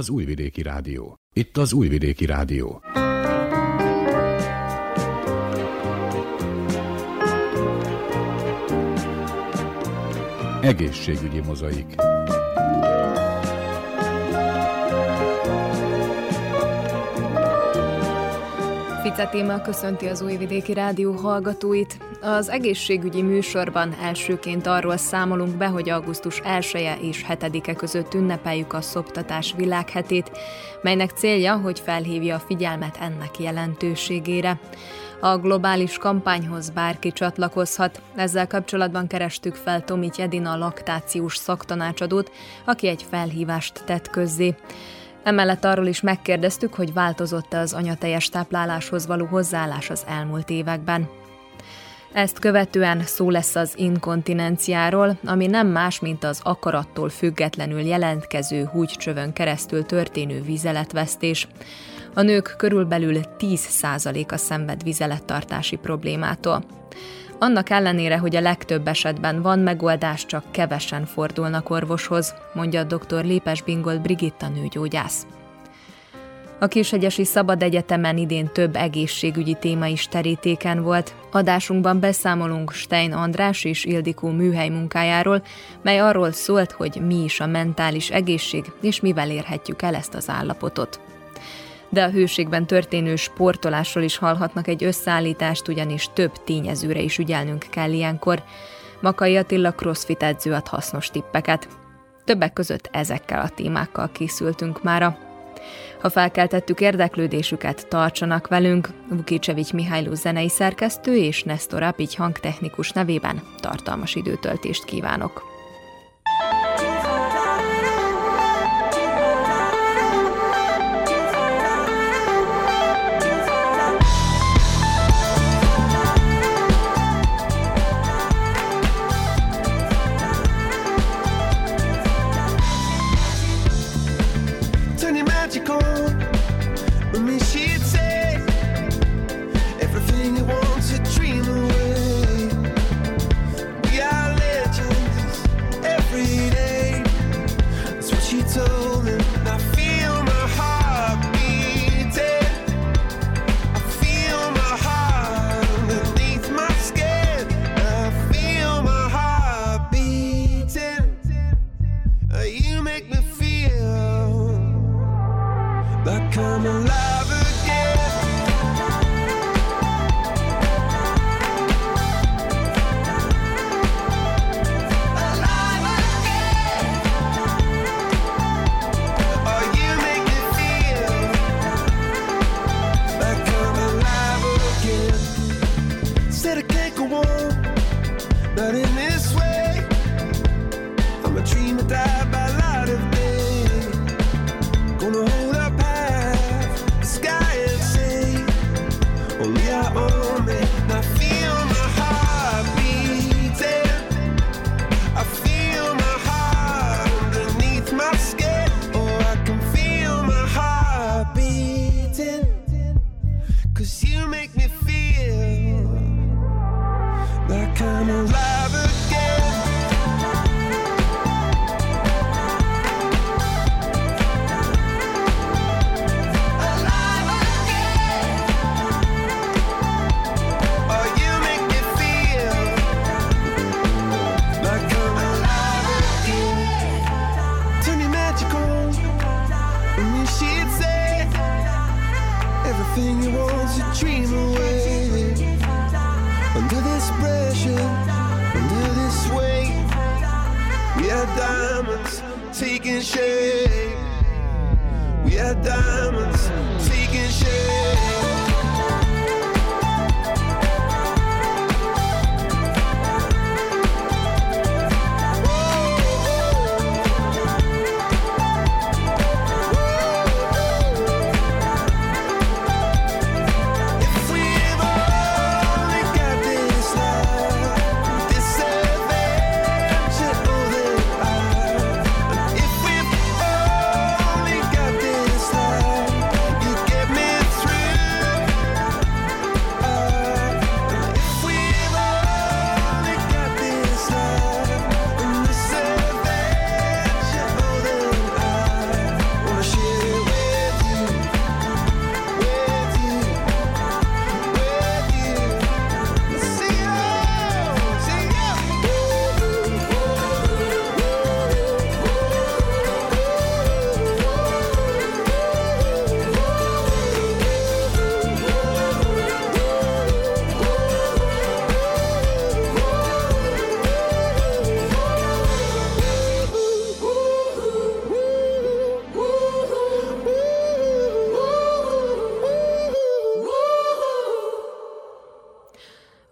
Az Újvidéki Rádió. Itt az Újvidéki Rádió. Egészségügyi mozaik. Fice téma köszönti az Újvidéki Rádió hallgatóit. Az egészségügyi műsorban elsőként arról számolunk be, hogy augusztus 1 -e és 7-e között ünnepeljük a szoptatás világhetét, melynek célja, hogy felhívja a figyelmet ennek jelentőségére. A globális kampányhoz bárki csatlakozhat. Ezzel kapcsolatban kerestük fel Tomi Edina laktációs szaktanácsadót, aki egy felhívást tett közzé. Emellett arról is megkérdeztük, hogy változott-e az anyateljes tápláláshoz való hozzáállás az elmúlt években. Ezt követően szó lesz az inkontinenciáról, ami nem más, mint az akarattól függetlenül jelentkező húgycsövön keresztül történő vizeletvesztés. A nők körülbelül 10%-a szenved vizelettartási problémától. Annak ellenére, hogy a legtöbb esetben van megoldás, csak kevesen fordulnak orvoshoz, mondja dr. Lépes Bingold Brigitta nőgyógyász. A Kishegyesi Szabad Egyetemen idén több egészségügyi téma is terítéken volt. Adásunkban beszámolunk Stein András és Ildikó műhely munkájáról, mely arról szólt, hogy mi is a mentális egészség, és mivel érhetjük el ezt az állapotot de a hőségben történő sportolásról is hallhatnak egy összeállítást, ugyanis több tényezőre is ügyelnünk kell ilyenkor. Makai Attila crossfit edző ad hasznos tippeket. Többek között ezekkel a témákkal készültünk mára. Ha felkeltettük érdeklődésüket, tartsanak velünk. Vukicsevics Mihályló zenei szerkesztő és Nestor Apigy hangtechnikus nevében tartalmas időtöltést kívánok.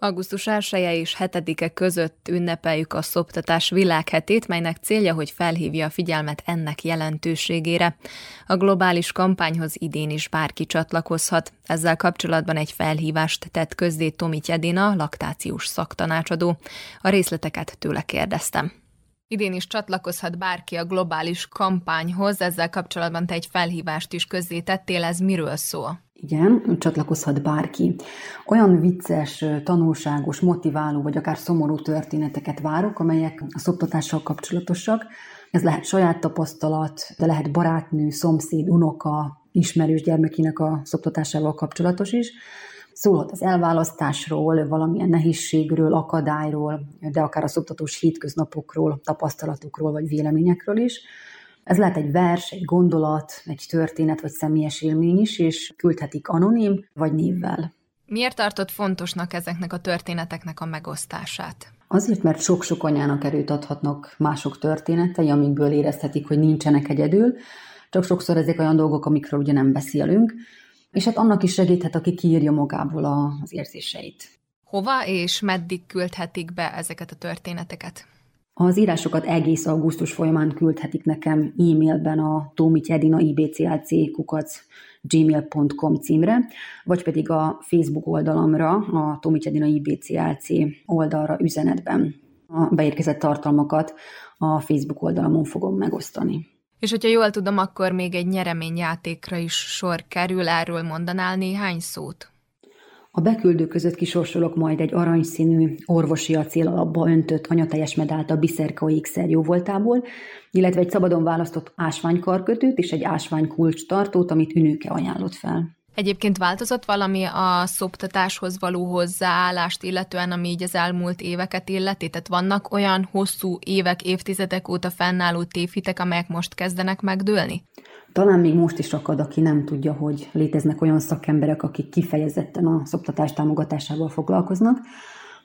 Augusztus 1 -e és 7-e között ünnepeljük a szoptatás világhetét, melynek célja, hogy felhívja a figyelmet ennek jelentőségére. A globális kampányhoz idén is bárki csatlakozhat. Ezzel kapcsolatban egy felhívást tett közzé Tomi Tyedina, laktációs szaktanácsadó. A részleteket tőle kérdeztem. Idén is csatlakozhat bárki a globális kampányhoz, ezzel kapcsolatban te egy felhívást is közzétettél, ez miről szól? Igen, csatlakozhat bárki. Olyan vicces, tanulságos, motiváló vagy akár szomorú történeteket várok, amelyek a szoptatással kapcsolatosak. Ez lehet saját tapasztalat, de lehet barátnő, szomszéd, unoka, ismerős gyermekének a szoptatásával kapcsolatos is. Szólhat az elválasztásról, valamilyen nehézségről, akadályról, de akár a szoptatós hétköznapokról, tapasztalatokról vagy véleményekről is. Ez lehet egy vers, egy gondolat, egy történet vagy személyes élmény is, és küldhetik anonim vagy névvel. Miért tartott fontosnak ezeknek a történeteknek a megosztását? Azért, mert sok-sok anyának erőt adhatnak mások történetei, amikből érezhetik, hogy nincsenek egyedül, csak sokszor ezek olyan dolgok, amikről ugye nem beszélünk, és hát annak is segíthet, aki kiírja magából az érzéseit. Hova és meddig küldhetik be ezeket a történeteket? Az írásokat egész augusztus folyamán küldhetik nekem e-mailben a tomityedina ibclc kukac gmail.com címre, vagy pedig a Facebook oldalamra, a Tomityedina ibclc oldalra üzenetben. A beérkezett tartalmakat a Facebook oldalamon fogom megosztani. És hogyha jól tudom, akkor még egy nyereményjátékra is sor kerül, erről mondanál néhány szót? A beküldő között kisorsolok majd egy aranyszínű orvosi acélalapba öntött anyateljes medált a Biszerka ékszer jóvoltából, illetve egy szabadon választott ásványkarkötőt és egy ásványkulcs tartót, amit Ünőke ajánlott fel. Egyébként változott valami a szoptatáshoz való hozzáállást, illetően ami így az elmúlt éveket illeti? Tehát vannak olyan hosszú évek, évtizedek óta fennálló tévhitek, amelyek most kezdenek megdőlni? Talán még most is akad, aki nem tudja, hogy léteznek olyan szakemberek, akik kifejezetten a szoptatás támogatásával foglalkoznak.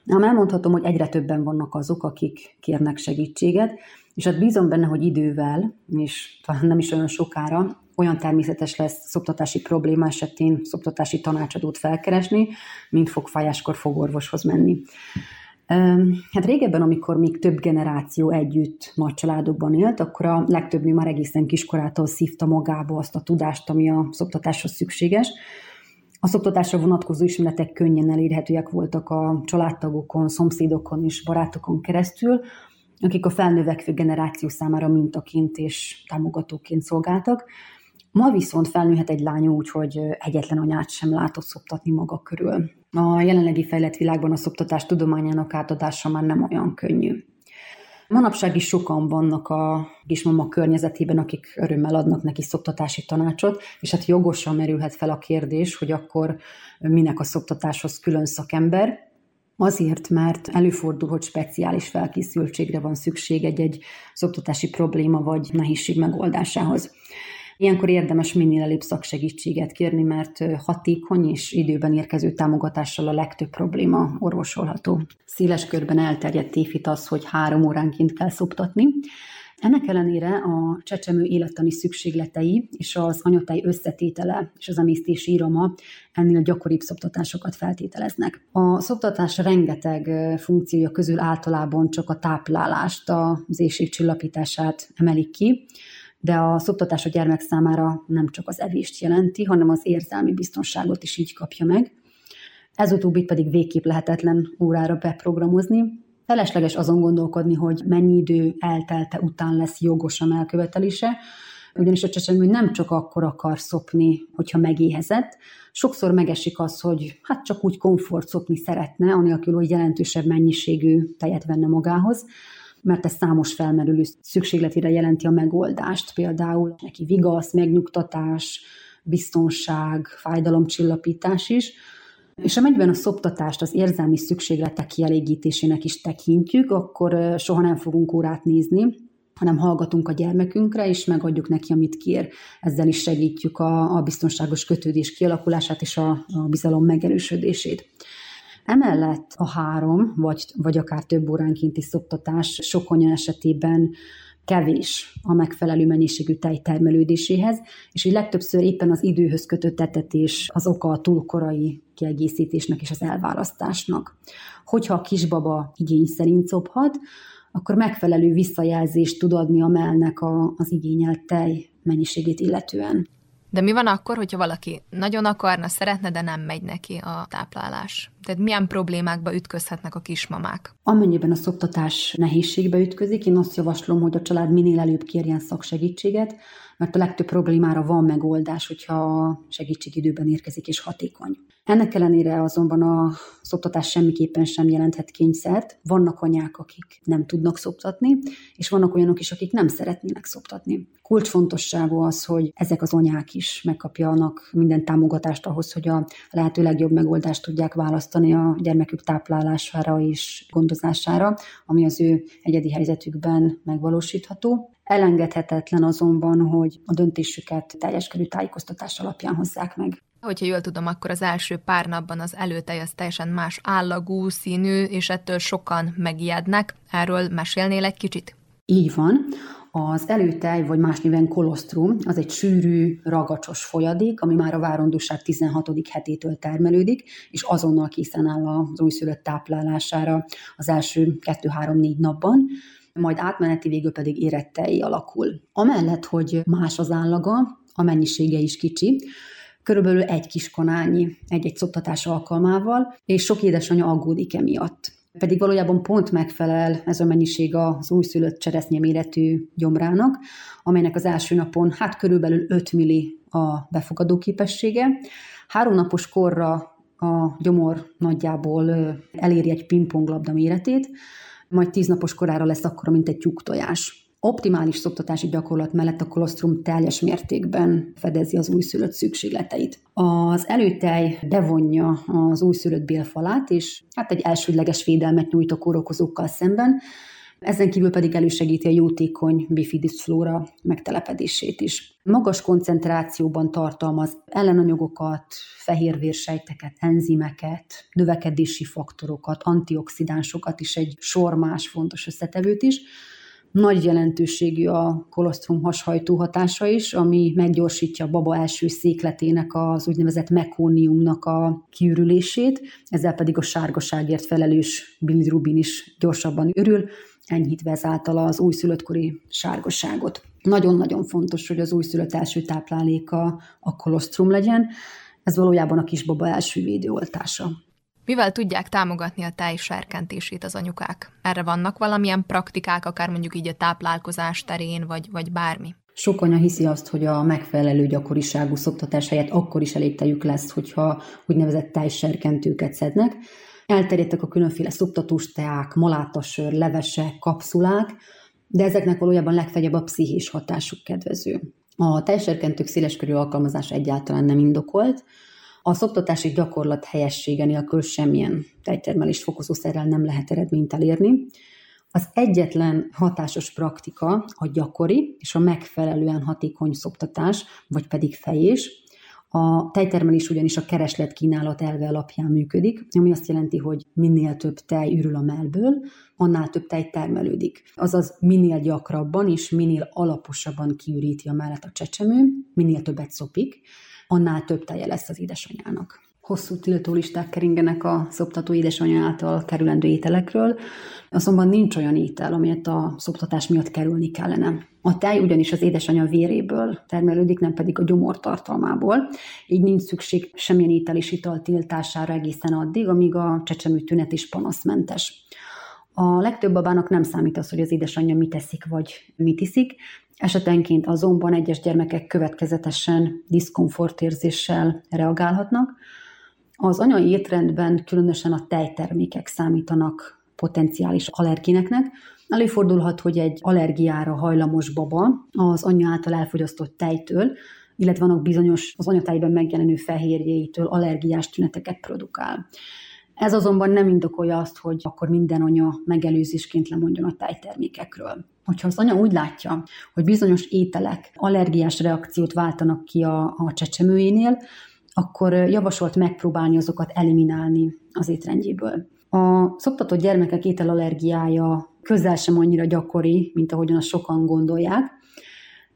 Ám elmondhatom, hogy egyre többen vannak azok, akik kérnek segítséget, és hát bízom benne, hogy idővel, és talán nem is olyan sokára, olyan természetes lesz szoptatási probléma esetén szoptatási tanácsadót felkeresni, mint fogfájáskor fogorvoshoz menni. Hát régebben, amikor még több generáció együtt nagy családokban élt, akkor a legtöbb nő már egészen kiskorától szívta magába azt a tudást, ami a szoptatáshoz szükséges. A szoptatásra vonatkozó ismeretek könnyen elérhetőek voltak a családtagokon, szomszédokon és barátokon keresztül, akik a felnövekvő generáció számára mintaként és támogatóként szolgáltak. Ma viszont felnőhet egy lány úgy, hogy egyetlen anyát sem látott szoptatni maga körül. A jelenlegi fejlett világban a szoptatás tudományának átadása már nem olyan könnyű. Manapság is sokan vannak a kismama környezetében, akik örömmel adnak neki szoptatási tanácsot, és hát jogosan merülhet fel a kérdés, hogy akkor minek a szoptatáshoz külön szakember. Azért, mert előfordul, hogy speciális felkészültségre van szükség egy-egy szoptatási probléma vagy nehézség megoldásához. Ilyenkor érdemes minél előbb szaksegítséget kérni, mert hatékony és időben érkező támogatással a legtöbb probléma orvosolható. Széles körben elterjedt tévhit az, hogy három óránként kell szoptatni, ennek ellenére a csecsemő élettani szükségletei és az anyatej összetétele és az emésztési íroma ennél gyakoribb szoptatásokat feltételeznek. A szoptatás rengeteg funkciója közül általában csak a táplálást, az éjség csillapítását emelik ki, de a szoptatás a gyermek számára nem csak az evést jelenti, hanem az érzelmi biztonságot is így kapja meg. Ez utóbbi pedig végképp lehetetlen órára beprogramozni. Felesleges azon gondolkodni, hogy mennyi idő eltelte után lesz jogos a melkövetelése, ugyanis a csecsemő nem csak akkor akar szopni, hogyha megéhezett, sokszor megesik az, hogy hát csak úgy komfort szopni szeretne, anélkül, hogy jelentősebb mennyiségű tejet venne magához mert ez számos felmerülő szükségletére jelenti a megoldást, például neki vigasz, megnyugtatás, biztonság, fájdalomcsillapítás is, és amennyiben a szoptatást az érzelmi szükségletek kielégítésének is tekintjük, akkor soha nem fogunk órát nézni, hanem hallgatunk a gyermekünkre, és megadjuk neki, amit kér. Ezzel is segítjük a, a biztonságos kötődés kialakulását és a, a bizalom megerősödését. Emellett a három, vagy, vagy akár több óránkénti szoptatás sok anya esetében kevés a megfelelő mennyiségű tej termelődéséhez, és így legtöbbször éppen az időhöz kötött etetés az oka a túlkorai kiegészítésnek és az elválasztásnak. Hogyha a kisbaba igény szerint szophat, akkor megfelelő visszajelzést tud adni a mellnek a, az igényelt tej mennyiségét illetően. De mi van akkor, hogyha valaki nagyon akarna, szeretne, de nem megy neki a táplálás? Tehát milyen problémákba ütközhetnek a kismamák? Amennyiben a szoptatás nehézségbe ütközik, én azt javaslom, hogy a család minél előbb kérjen szaksegítséget, mert a legtöbb problémára van megoldás, hogyha segítség időben érkezik és hatékony. Ennek ellenére azonban a szoptatás semmiképpen sem jelenthet kényszert. Vannak anyák, akik nem tudnak szoptatni, és vannak olyanok is, akik nem szeretnének szoptatni. Kulcsfontosságú az, hogy ezek az anyák is megkapjanak minden támogatást ahhoz, hogy a lehető legjobb megoldást tudják választani a gyermekük táplálására és gondozására, ami az ő egyedi helyzetükben megvalósítható. Elengedhetetlen azonban, hogy a döntésüket teljes körű tájékoztatás alapján hozzák meg. Hogyha jól tudom, akkor az első pár napban az előtej az teljesen más állagú, színű, és ettől sokan megijednek. Erről mesélnél egy kicsit? Így van. Az előtej, vagy más néven kolostrum, az egy sűrű, ragacsos folyadék, ami már a várandóság 16. hetétől termelődik, és azonnal készen áll az újszülött táplálására az első 2-3-4 napban majd átmeneti végül pedig érettei alakul. Amellett, hogy más az állaga, a mennyisége is kicsi, körülbelül egy kis kanálnyi egy-egy szoptatás alkalmával, és sok édesanyja aggódik emiatt. Pedig valójában pont megfelel ez a mennyiség az újszülött cseresznye méretű gyomrának, amelynek az első napon hát körülbelül 5 milli a befogadó képessége. Három napos korra a gyomor nagyjából eléri egy pingponglabda méretét, majd tíz napos korára lesz akkor, mint egy tyúktojás optimális szoptatási gyakorlat mellett a kolostrum teljes mértékben fedezi az újszülött szükségleteit. Az előtej bevonja az újszülött bélfalát, és hát egy elsődleges védelmet nyújt a kórokozókkal szemben, ezen kívül pedig elősegíti a jótékony bifidus flóra megtelepedését is. Magas koncentrációban tartalmaz ellenanyagokat, fehérvérsejteket, enzimeket, növekedési faktorokat, antioxidánsokat is, egy sor más fontos összetevőt is, nagy jelentőségű a kolostrum hashajtó hatása is, ami meggyorsítja a baba első székletének az úgynevezett mekóniumnak a kiürülését, ezzel pedig a sárgaságért felelős bilirubin is gyorsabban ürül, enyhítve ezáltal az újszülöttkori sárgaságot. Nagyon-nagyon fontos, hogy az újszülött első tápláléka a kolostrum legyen, ez valójában a kisbaba első védőoltása. Mivel tudják támogatni a tej serkentését az anyukák? Erre vannak valamilyen praktikák, akár mondjuk így a táplálkozás terén, vagy, vagy bármi? Sok anya hiszi azt, hogy a megfelelő gyakoriságú szoktatás helyett akkor is elég tejük lesz, hogyha úgynevezett tejserkentőket szednek. Elterjedtek a különféle szoktatós teák, malátasör, levesek, kapszulák, de ezeknek valójában legfeljebb a pszichés hatásuk kedvező. A tejserkentők széleskörű alkalmazása egyáltalán nem indokolt, a szoptatási gyakorlat helyessége nélkül semmilyen tejtermelés fokozószerrel nem lehet eredményt elérni. Az egyetlen hatásos praktika a gyakori és a megfelelően hatékony szoptatás, vagy pedig fejés. A tejtermelés ugyanis a kereslet kínálat elve alapján működik, ami azt jelenti, hogy minél több tej ürül a mellből, annál több tej termelődik. Azaz minél gyakrabban és minél alaposabban kiüríti a mellet a csecsemő, minél többet szopik, annál több teje lesz az édesanyának. Hosszú tiltólisták keringenek a szoptató édesanyja által kerülendő ételekről, azonban nincs olyan étel, amelyet a szoptatás miatt kerülni kellene. A tej ugyanis az édesanyja véréből termelődik, nem pedig a gyomor tartalmából, így nincs szükség semmilyen étel és ital tiltására egészen addig, amíg a csecsemő tünet is panaszmentes. A legtöbb babának nem számít az, hogy az édesanyja mit eszik vagy mit iszik, Esetenként azonban egyes gyermekek következetesen diszkomfortérzéssel reagálhatnak. Az anyai étrendben különösen a tejtermékek számítanak potenciális allergineknek. Előfordulhat, hogy egy allergiára hajlamos baba az anya által elfogyasztott tejtől, illetve vannak bizonyos az anyatejben megjelenő fehérjéitől allergiás tüneteket produkál. Ez azonban nem indokolja azt, hogy akkor minden anya megelőzésként lemondjon a tejtermékekről. Hogyha az anya úgy látja, hogy bizonyos ételek allergiás reakciót váltanak ki a, a csecsemőjénél, akkor javasolt megpróbálni azokat eliminálni az étrendjéből. A szoptatott gyermekek ételallergiája közel sem annyira gyakori, mint ahogyan azt sokan gondolják.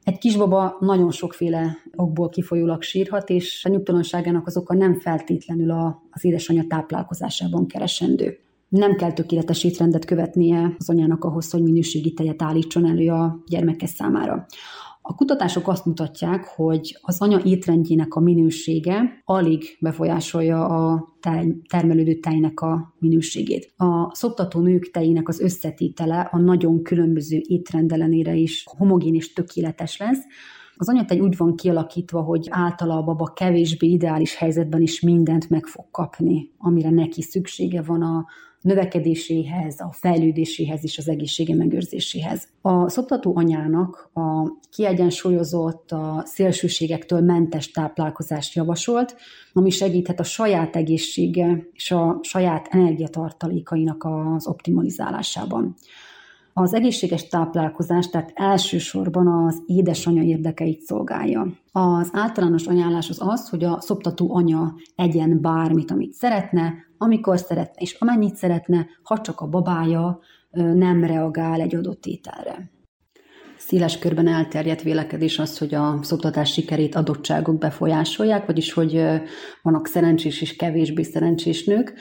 Egy kisbaba nagyon sokféle okból kifolyólag sírhat, és a nyugtalanságának az oka nem feltétlenül a, az édesanyja táplálkozásában keresendő. Nem kell tökéletes étrendet követnie az anyának ahhoz, hogy minőségi tejet állítson elő a gyermeke számára. A kutatások azt mutatják, hogy az anya étrendjének a minősége alig befolyásolja a tej, termelődő tejnek a minőségét. A szoptató nők tejének az összetétele a nagyon különböző étrendelenére is homogén és tökéletes lesz, az anyatej úgy van kialakítva, hogy általa a baba kevésbé ideális helyzetben is mindent meg fog kapni, amire neki szüksége van a növekedéséhez, a fejlődéséhez és az egészsége megőrzéséhez. A szoptató anyának a kiegyensúlyozott, a szélsőségektől mentes táplálkozást javasolt, ami segíthet a saját egészsége és a saját energiatartalékainak az optimalizálásában. Az egészséges táplálkozás, tehát elsősorban az édesanyja érdekeit szolgálja. Az általános ajánlás az az, hogy a szoptató anya egyen bármit, amit szeretne, amikor szeretne, és amennyit szeretne, ha csak a babája nem reagál egy adott ételre. Széles körben elterjedt vélekedés az, hogy a szoptatás sikerét adottságok befolyásolják, vagyis hogy vannak szerencsés és kevésbé szerencsés nők.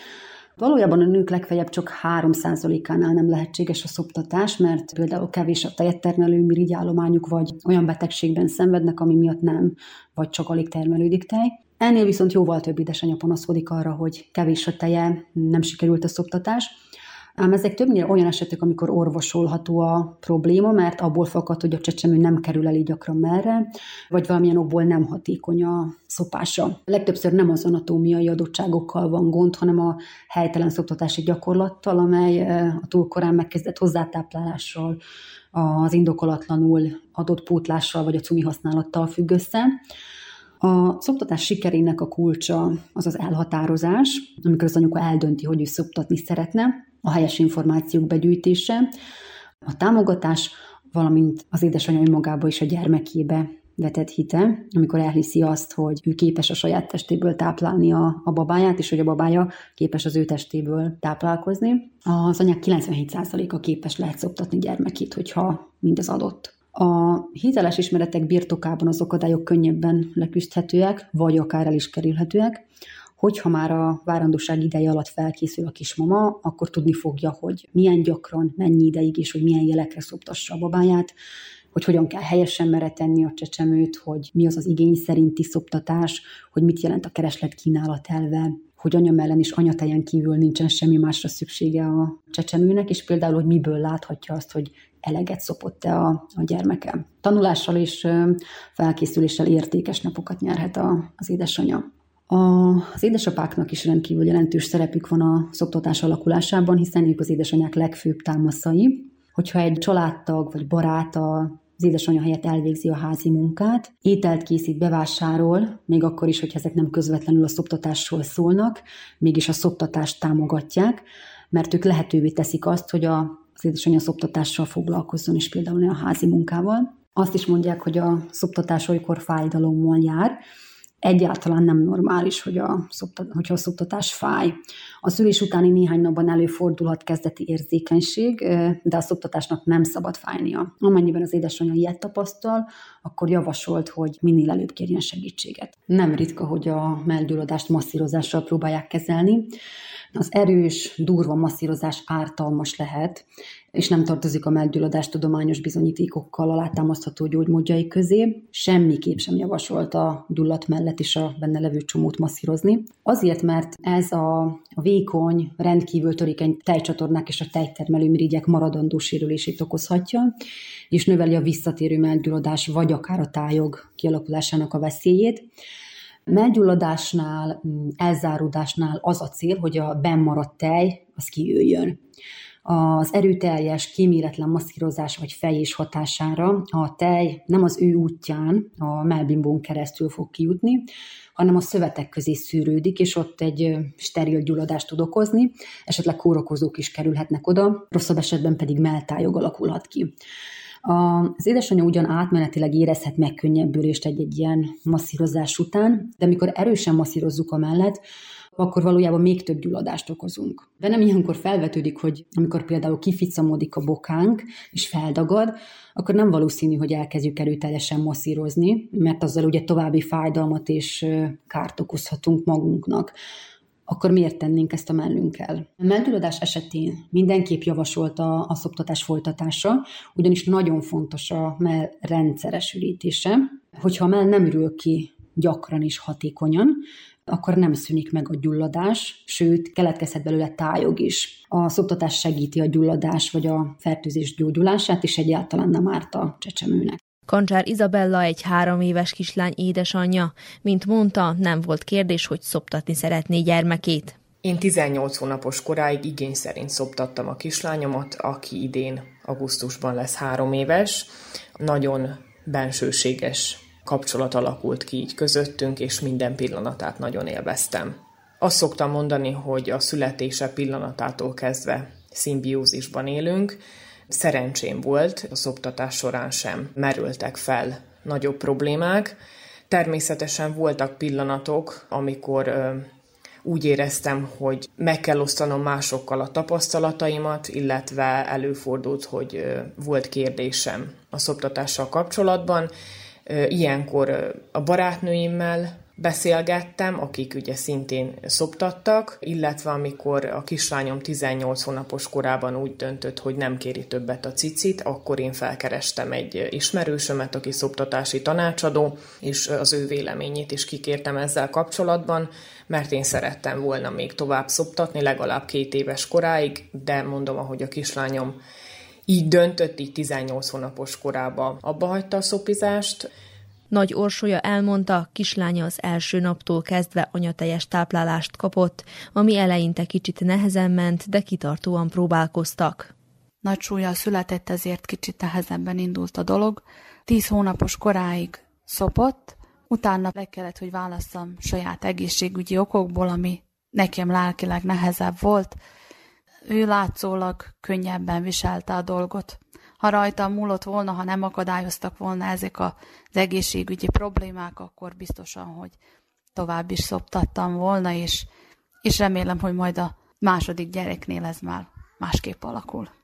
Valójában a nők legfeljebb csak 3%-ánál nem lehetséges a szoptatás, mert például kevés a tejet termelő mirigyállományuk, vagy olyan betegségben szenvednek, ami miatt nem, vagy csak alig termelődik tej. Ennél viszont jóval több édesanyja panaszkodik arra, hogy kevés a teje, nem sikerült a szoptatás. Ám ezek többnyire olyan esetek, amikor orvosolható a probléma, mert abból fakad, hogy a csecsemő nem kerül el így gyakran merre, vagy valamilyen okból nem hatékony a szopása. Legtöbbször nem az anatómiai adottságokkal van gond, hanem a helytelen szoptatási gyakorlattal, amely a túl korán megkezdett hozzátáplálással, az indokolatlanul adott pótlással vagy a cumi használattal függ össze. A szoptatás sikerének a kulcsa az az elhatározás, amikor az anyuka eldönti, hogy ő szoptatni szeretne, a helyes információk begyűjtése, a támogatás, valamint az édesanyja önmagába és a gyermekébe vetett hite, amikor elhiszi azt, hogy ő képes a saját testéből táplálni a, a babáját, és hogy a babája képes az ő testéből táplálkozni. Az anyák 97%-a képes lehet szoptatni gyermekét, hogyha mindez adott. A hiteles ismeretek birtokában az akadályok könnyebben leküzdhetőek, vagy akár el is kerülhetőek. Hogyha már a várandóság ideje alatt felkészül a kismama, akkor tudni fogja, hogy milyen gyakran, mennyi ideig és hogy milyen jelekre szoptassa a babáját, hogy hogyan kell helyesen meretenni a csecsemőt, hogy mi az az igény szerinti szoptatás, hogy mit jelent a kereslet kínálat elve, hogy anya mellen és anyatejen kívül nincsen semmi másra szüksége a csecsemőnek, és például, hogy miből láthatja azt, hogy eleget szopott-e a, a gyermeke. Tanulással és felkészüléssel értékes napokat nyerhet a, az édesanyja. Az édesapáknak is rendkívül jelentős szerepük van a szoptatás alakulásában, hiszen ők az édesanyák legfőbb támaszai. Hogyha egy családtag vagy barát az édesanyja helyett elvégzi a házi munkát, ételt készít, bevásárol, még akkor is, hogyha ezek nem közvetlenül a szoptatásról szólnak, mégis a szoptatást támogatják, mert ők lehetővé teszik azt, hogy a, az édesanyja szoptatással foglalkozzon, és például a házi munkával. Azt is mondják, hogy a szoptatás olykor fájdalommal jár, egyáltalán nem normális, hogy a, hogyha a szoptatás fáj. A szülés utáni néhány napban előfordulhat kezdeti érzékenység, de a szoptatásnak nem szabad fájnia. Amennyiben az édesanyja ilyet tapasztal, akkor javasolt, hogy minél előbb kérjen segítséget. Nem ritka, hogy a mellgyulladást masszírozással próbálják kezelni. Az erős, durva masszírozás ártalmas lehet, és nem tartozik a meggyulladás tudományos bizonyítékokkal alátámasztható gyógymódjai közé. Semmiképp sem javasolt a gyulladt mellett is a benne levő csomót masszírozni. Azért, mert ez a, a vékony, rendkívül törékeny tejcsatornák és a tejtermelő mirigyek maradandó sérülését okozhatja, és növeli a visszatérő meggyulladás vagy akár a tájog kialakulásának a veszélyét. Meggyulladásnál, mm, elzáródásnál az a cél, hogy a bennmaradt tej az kijöjjön az erőteljes, kíméletlen masszírozás vagy fejés hatására a tej nem az ő útján, a melbimbón keresztül fog kijutni, hanem a szövetek közé szűrődik, és ott egy steril gyulladást tud okozni, esetleg kórokozók is kerülhetnek oda, rosszabb esetben pedig meltájog alakulhat ki. Az édesanyja ugyan átmenetileg érezhet megkönnyebbülést egy-egy ilyen masszírozás után, de amikor erősen masszírozzuk a mellett, akkor valójában még több gyulladást okozunk. De nem ilyenkor felvetődik, hogy amikor például kificamodik a bokánk és feldagad, akkor nem valószínű, hogy elkezdjük erőteljesen masszírozni, mert azzal ugye további fájdalmat és kárt okozhatunk magunknak akkor miért tennénk ezt a mellünkkel? A mellgyulladás esetén mindenképp javasolta a szoptatás folytatása, ugyanis nagyon fontos a mell rendszeres ürítése. Hogyha a mell nem ürül ki gyakran és hatékonyan, akkor nem szűnik meg a gyulladás, sőt, keletkezhet belőle tájog is. A szoptatás segíti a gyulladás vagy a fertőzés gyógyulását, és egyáltalán nem árt a csecsemőnek. Kancsár Izabella egy három éves kislány édesanyja. Mint mondta, nem volt kérdés, hogy szoptatni szeretné gyermekét. Én 18 hónapos koráig igény szerint szoptattam a kislányomat, aki idén augusztusban lesz három éves. Nagyon bensőséges kapcsolat alakult ki így közöttünk, és minden pillanatát nagyon élveztem. Azt szoktam mondani, hogy a születése pillanatától kezdve szimbiózisban élünk, Szerencsém volt, a szoptatás során sem merültek fel nagyobb problémák. Természetesen voltak pillanatok, amikor ö, úgy éreztem, hogy meg kell osztanom másokkal a tapasztalataimat, illetve előfordult, hogy ö, volt kérdésem a szoptatással kapcsolatban. Ö, ilyenkor a barátnőimmel beszélgettem, akik ugye szintén szoptattak, illetve amikor a kislányom 18 hónapos korában úgy döntött, hogy nem kéri többet a cicit, akkor én felkerestem egy ismerősömet, aki szoptatási tanácsadó, és az ő véleményét is kikértem ezzel kapcsolatban, mert én szerettem volna még tovább szoptatni, legalább két éves koráig, de mondom, ahogy a kislányom így döntött, így 18 hónapos korában abba hagyta a szopizást, nagy Orsolya elmondta, kislánya az első naptól kezdve anyateljes táplálást kapott, ami eleinte kicsit nehezen ment, de kitartóan próbálkoztak. Nagy súlya született, ezért kicsit nehezebben indult a dolog. Tíz hónapos koráig szopott, utána le kellett, hogy válasszam saját egészségügyi okokból, ami nekem lelkileg nehezebb volt. Ő látszólag könnyebben viselte a dolgot ha rajta múlott volna, ha nem akadályoztak volna ezek az egészségügyi problémák, akkor biztosan, hogy tovább is szoptattam volna, és, és remélem, hogy majd a második gyereknél ez már másképp alakul.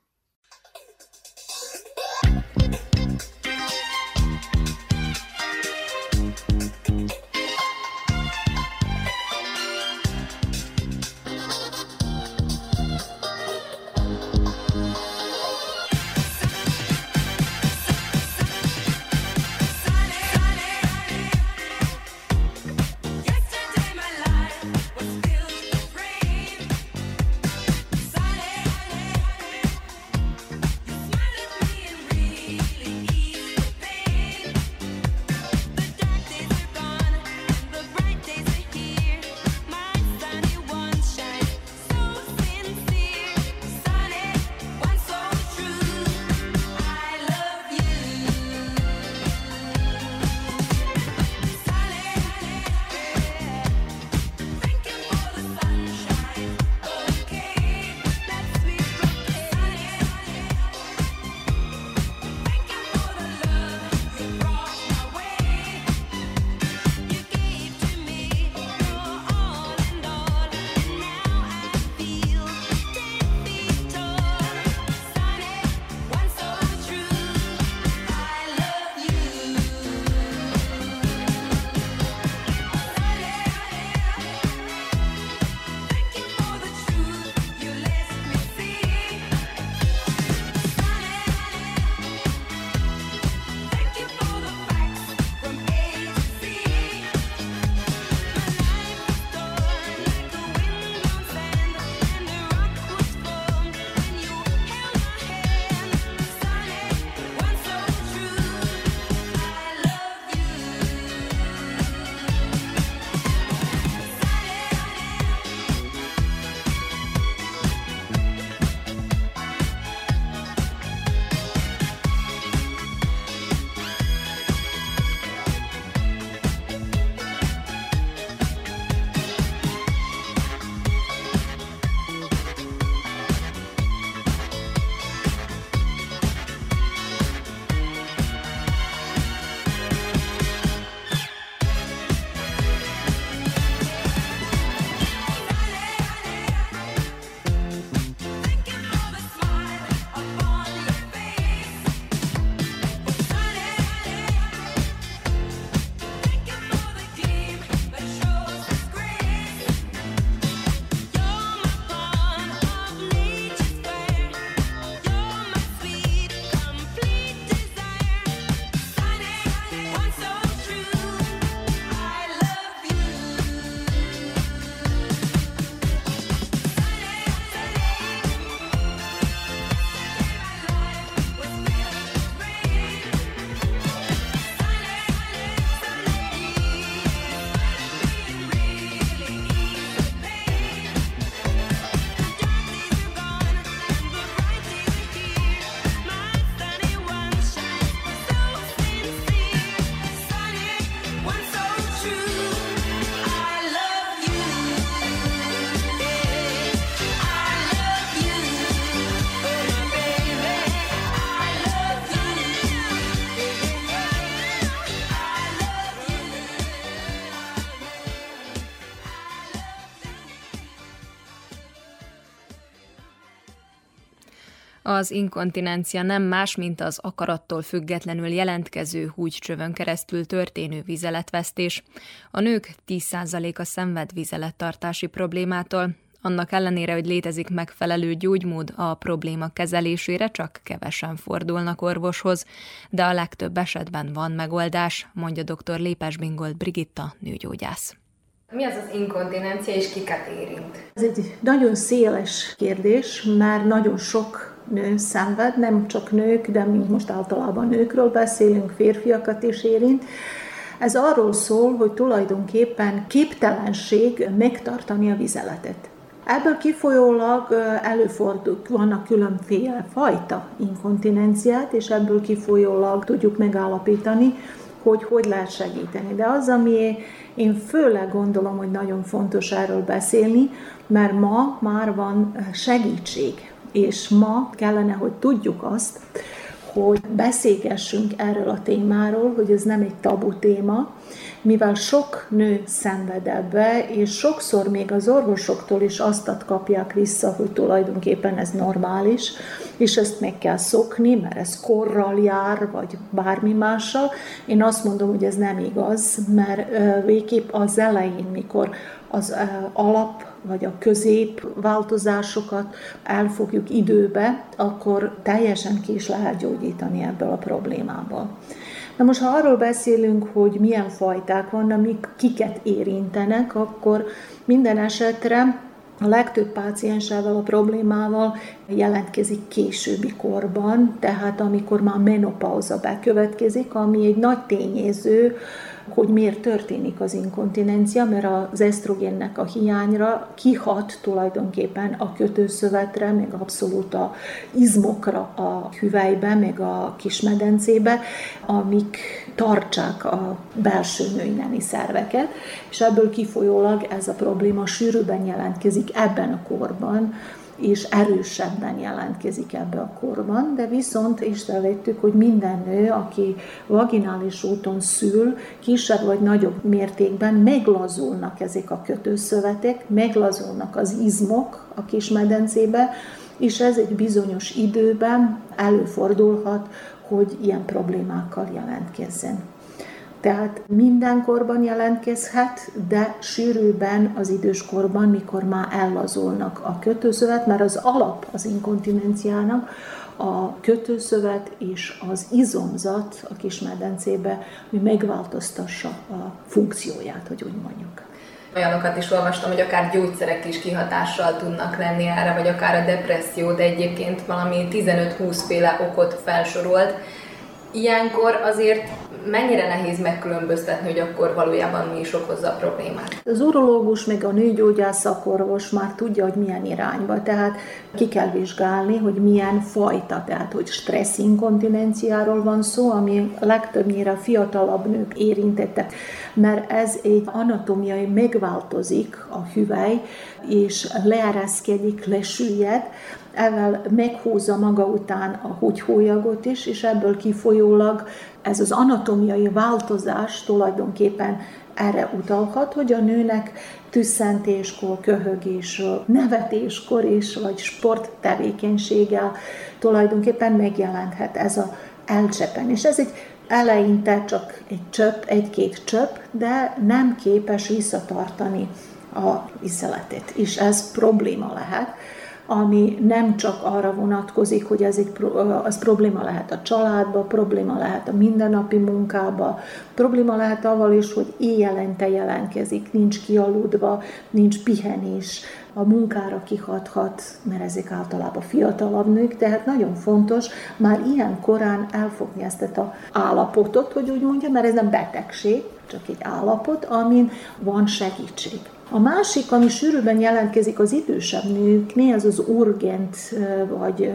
Az inkontinencia nem más, mint az akarattól függetlenül jelentkező húgycsövön keresztül történő vizeletvesztés. A nők 10%-a szenved vizelettartási problémától, annak ellenére, hogy létezik megfelelő gyógymód a probléma kezelésére, csak kevesen fordulnak orvoshoz, de a legtöbb esetben van megoldás, mondja dr. Lépes Bingold Brigitta, nőgyógyász. Mi az az inkontinencia, és kiket érint? Ez egy nagyon széles kérdés, mert nagyon sok szenved, nem csak nők, de mi most általában nőkről beszélünk, férfiakat is érint. Ez arról szól, hogy tulajdonképpen képtelenség megtartani a vizeletet. Ebből kifolyólag előfordul, vannak különféle fajta inkontinenciát, és ebből kifolyólag tudjuk megállapítani, hogy hogy lehet segíteni. De az, ami én főleg gondolom, hogy nagyon fontos erről beszélni, mert ma már van segítség, és ma kellene, hogy tudjuk azt, hogy beszélgessünk erről a témáról, hogy ez nem egy tabu téma, mivel sok nő szenved ebbe, és sokszor még az orvosoktól is azt kapják vissza, hogy tulajdonképpen ez normális, és ezt meg kell szokni, mert ez korral jár, vagy bármi mással. Én azt mondom, hogy ez nem igaz, mert végképp az elején, mikor az alap vagy a közép változásokat elfogjuk időbe, akkor teljesen ki is lehet gyógyítani ebből a problémából. Na most, ha arról beszélünk, hogy milyen fajták vannak, mik, kiket érintenek, akkor minden esetre a legtöbb páciensával a problémával jelentkezik későbbi korban, tehát amikor már menopauza bekövetkezik, ami egy nagy tényező, hogy miért történik az inkontinencia, mert az esztrogénnek a hiányra kihat tulajdonképpen a kötőszövetre, meg abszolút a izmokra a hüvelybe, meg a kismedencébe, amik tartsák a belső női nemi szerveket, és ebből kifolyólag ez a probléma sűrűben jelentkezik ebben a korban, és erősebben jelentkezik ebbe a korban, de viszont észrevettük, hogy minden nő, aki vaginális úton szül, kisebb vagy nagyobb mértékben meglazulnak ezek a kötőszövetek, meglazulnak az izmok a kismedencébe, és ez egy bizonyos időben előfordulhat, hogy ilyen problémákkal jelentkezzen. Tehát mindenkorban jelentkezhet, de sűrűben az időskorban, mikor már ellazulnak a kötőszövet, mert az alap az inkontinenciának a kötőszövet és az izomzat a kismedencébe, hogy megváltoztassa a funkcióját, hogy úgy mondjuk. Olyanokat is olvastam, hogy akár gyógyszerek is kihatással tudnak lenni erre, vagy akár a depresszió, de egyébként valami 15-20 féle okot felsorolt. Ilyenkor azért mennyire nehéz megkülönböztetni, hogy akkor valójában mi is okozza a problémát? Az urológus meg a nőgyógyász szakorvos már tudja, hogy milyen irányba, tehát ki kell vizsgálni, hogy milyen fajta, tehát hogy stressz inkontinenciáról van szó, ami legtöbbnyire fiatalabb nők érintettek, mert ez egy anatomiai megváltozik a hüvely, és leereszkedik, lesüllyed, ezzel meghúzza maga után a húgyhólyagot is, és ebből kifolyólag ez az anatomiai változás tulajdonképpen erre utalhat, hogy a nőnek tüsszentéskor, köhögésről, nevetéskor is, vagy sporttevékenységgel tulajdonképpen megjelenthet ez a elcsepen. És ez egy eleinte csak egy csöpp, egy-két csöpp, de nem képes visszatartani a viszeletet, és ez probléma lehet ami nem csak arra vonatkozik, hogy ez egy, az probléma lehet a családba, probléma lehet a mindennapi munkába, probléma lehet avval is, hogy éjjelente jelentkezik, nincs kialudva, nincs pihenés, a munkára kihathat, mert ezek általában fiatalabb nők, tehát nagyon fontos már ilyen korán elfogni ezt a állapotot, hogy úgy mondja, mert ez nem betegség, csak egy állapot, amin van segítség. A másik, ami sűrűben jelentkezik az idősebb nőknél, az az urgent vagy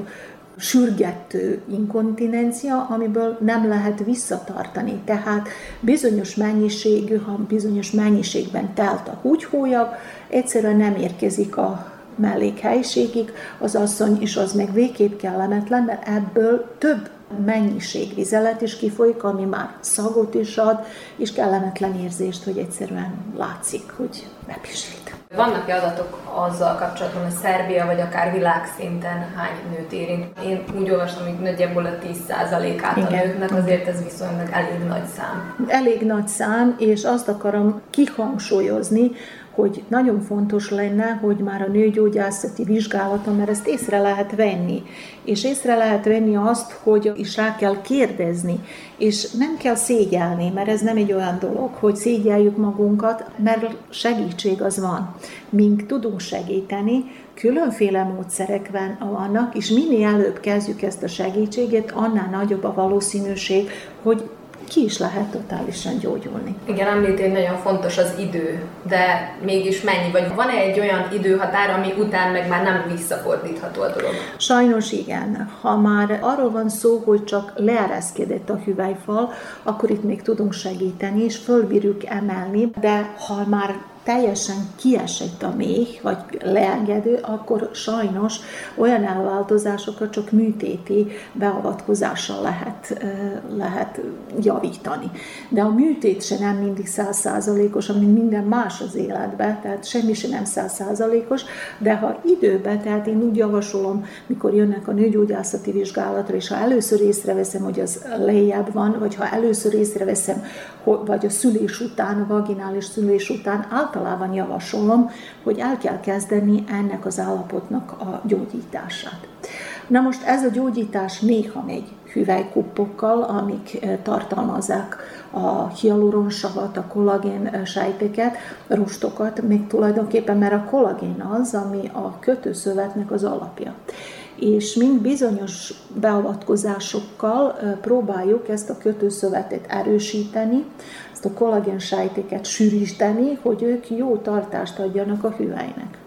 sürgető inkontinencia, amiből nem lehet visszatartani. Tehát bizonyos mennyiségű, ha bizonyos mennyiségben telt a húgyhólyag, egyszerűen nem érkezik a mellékhelyiségig az asszony, és az meg végképp kellemetlen, mert ebből több mennyiség vizelet is kifolyik, ami már szagot is ad, és kellemetlen érzést, hogy egyszerűen látszik, hogy bepisít. Vannak-e adatok azzal kapcsolatban, hogy Szerbia vagy akár világszinten hány nőt érint? Én úgy olvastam, hogy nagyjából a 10%-át a nőknek, azért ez viszonylag elég nagy szám. Elég nagy szám, és azt akarom kihangsúlyozni, hogy nagyon fontos lenne, hogy már a nőgyógyászati vizsgálaton, mert ezt észre lehet venni, és észre lehet venni azt, hogy is rá kell kérdezni, és nem kell szégyelni, mert ez nem egy olyan dolog, hogy szégyeljük magunkat, mert segítség az van. Mink tudunk segíteni, különféle módszerek vannak, és minél előbb kezdjük ezt a segítséget, annál nagyobb a valószínűség, hogy ki is lehet totálisan gyógyulni. Igen, említi, hogy nagyon fontos az idő, de mégis mennyi? Vagy van-e egy olyan időhatár, ami után meg már nem visszafordítható a dolog? Sajnos igen. Ha már arról van szó, hogy csak leereszkedett a hüvelyfal, akkor itt még tudunk segíteni, és fölbírjuk emelni, de ha már teljesen kiesett a méh, vagy leengedő, akkor sajnos olyan elváltozásokat csak műtéti beavatkozással lehet, lehet javítani. De a műtét se nem mindig százszázalékos, mint minden más az életben, tehát semmi se nem százszázalékos, de ha időben, tehát én úgy javasolom, mikor jönnek a nőgyógyászati vizsgálatra, és ha először észreveszem, hogy az lejjebb van, vagy ha először észreveszem, vagy a szülés után, a vaginális szülés után, általában általában javasolom, hogy el kell kezdeni ennek az állapotnak a gyógyítását. Na most ez a gyógyítás néha megy hüvelykuppokkal, amik eh, tartalmazzák a hialuronsavat, a kollagén eh, sejteket, rustokat, még tulajdonképpen, mert a kollagén az, ami a kötőszövetnek az alapja és mind bizonyos beavatkozásokkal eh, próbáljuk ezt a kötőszövetet erősíteni, ezt a kollagén sejtéket sűríteni, hogy ők jó tartást adjanak a hüvelynek.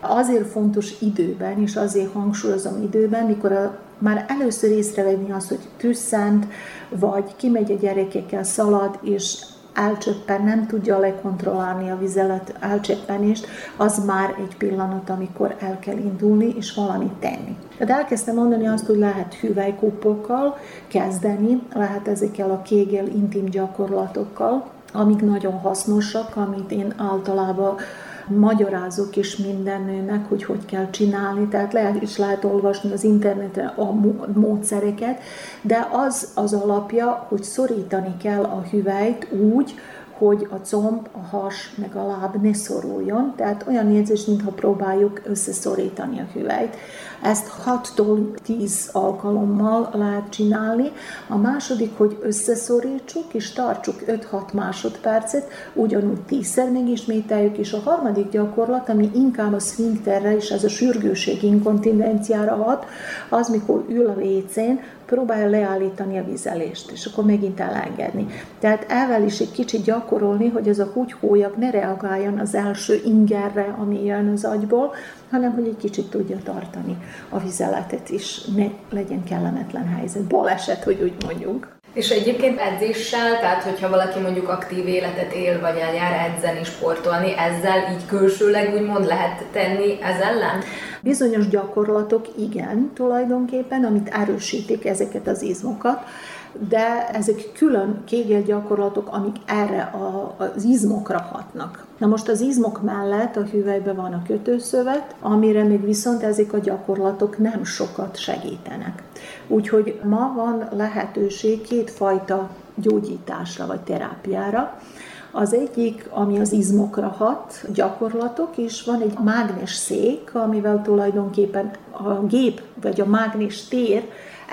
Azért fontos időben, és azért hangsúlyozom időben, mikor a, már először észrevenni azt, hogy tüsszent, vagy kimegy a gyerekekkel, szalad, és elcsöppen, nem tudja lekontrollálni a vizelet elcsöppenést, az már egy pillanat, amikor el kell indulni és valamit tenni. Tehát elkezdtem mondani azt, hogy lehet hüvelykópokkal kezdeni, lehet ezekkel a kégel intim gyakorlatokkal, amik nagyon hasznosak, amit én általában magyarázok is minden nőnek, hogy hogy kell csinálni, tehát lehet is lehet olvasni az interneten a módszereket, de az az alapja, hogy szorítani kell a hüvelyt úgy, hogy a comb, a has, meg a láb ne szoruljon, tehát olyan érzés, mintha próbáljuk összeszorítani a hüvelyt. Ezt 6-tól 10 alkalommal lehet csinálni. A második, hogy összeszorítsuk, és tartsuk 5-6 másodpercet, ugyanúgy 10-szer megismételjük, és a harmadik gyakorlat, ami inkább a szfinkterre és ez a sürgőség inkontinenciára hat, az, mikor ül a vécén, próbálja leállítani a vizelést, és akkor megint elengedni. Tehát ezzel is egy kicsit gyakorolni, hogy ez a húgyhólyag ne reagáljon az első ingerre, ami jön az agyból, hanem hogy egy kicsit tudja tartani a vizeletet is, ne legyen kellemetlen helyzet, baleset, hogy úgy mondjuk. És egyébként edzéssel, tehát hogyha valaki mondjuk aktív életet él, vagy eljár edzeni, sportolni, ezzel így külsőleg úgymond lehet tenni ez ellen? Bizonyos gyakorlatok igen, tulajdonképpen, amit erősítik ezeket az izmokat, de ezek külön kégel gyakorlatok, amik erre a, az izmokra hatnak. Na most az izmok mellett a hüvelyben van a kötőszövet, amire még viszont ezek a gyakorlatok nem sokat segítenek. Úgyhogy ma van lehetőség kétfajta gyógyításra vagy terápiára. Az egyik, ami az izmokra hat, gyakorlatok, és van egy mágnes szék, amivel tulajdonképpen a gép vagy a mágnes tér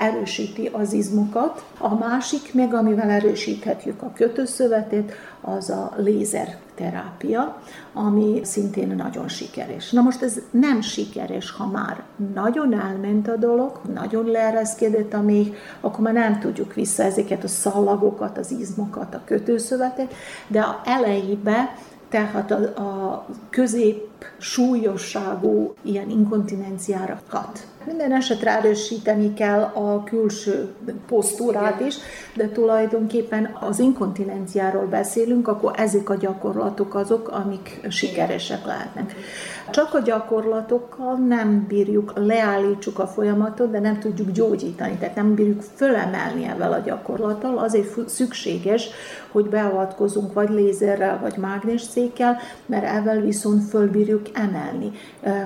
erősíti az izmokat. A másik meg, amivel erősíthetjük a kötőszövetet, az a lézer terápia, ami szintén nagyon sikeres. Na most ez nem sikeres, ha már nagyon elment a dolog, nagyon leereszkedett a még, akkor már nem tudjuk vissza ezeket a szallagokat, az izmokat, a kötőszövetet, de a elejébe tehát a, a közép súlyosságú ilyen inkontinenciára hat. Minden esetre erősíteni kell a külső posztúrát is, de tulajdonképpen az inkontinenciáról beszélünk, akkor ezek a gyakorlatok azok, amik sikeresek lehetnek. Csak a gyakorlatokkal nem bírjuk, leállítsuk a folyamatot, de nem tudjuk gyógyítani, tehát nem bírjuk fölemelni ezzel a gyakorlattal, azért szükséges, hogy beavatkozunk vagy lézerrel, vagy mágnesszékkel, mert ezzel viszont fölbírjuk emelni.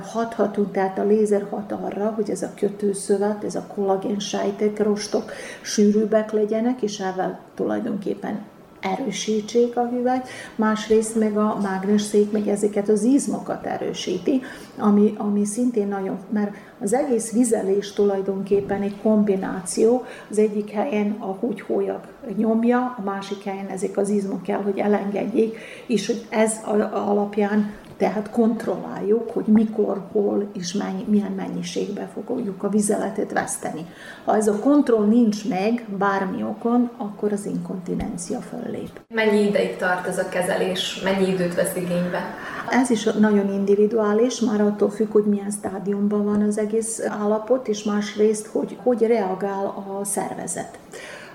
Hathatunk, tehát a lézer hat arra, hogy ez a kötőszövet, ez a kollagén sejtek, rostok sűrűbbek legyenek, és ezzel tulajdonképpen erősítsék a hüvelyt, másrészt meg a mágnesszék meg ezeket az izmokat erősíti, ami, ami szintén nagyon, mert az egész vizelés tulajdonképpen egy kombináció, az egyik helyen a húgyhólyag nyomja, a másik helyen ezek az izmok kell, hogy elengedjék, és hogy ez alapján tehát kontrolláljuk, hogy mikor, hol és mennyi, milyen mennyiségben fogjuk a vizeletet veszteni. Ha ez a kontroll nincs meg bármi okon, akkor az inkontinencia föllép. Mennyi ideig tart ez a kezelés? Mennyi időt vesz igénybe? Ez is nagyon individuális, már attól függ, hogy milyen stádiumban van az egész állapot, és másrészt, hogy hogy reagál a szervezet.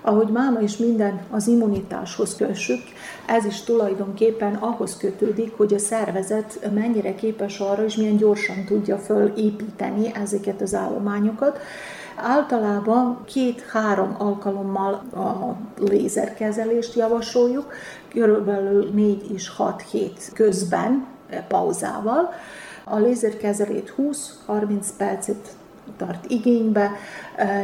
Ahogy máma is minden az immunitáshoz kössük, ez is tulajdonképpen ahhoz kötődik, hogy a szervezet mennyire képes arra, és milyen gyorsan tudja fölépíteni ezeket az állományokat. Általában két-három alkalommal a lézerkezelést javasoljuk, körülbelül 4 és 6 hét közben, pauzával. A lézerkezelét 20-30 percet tart igénybe,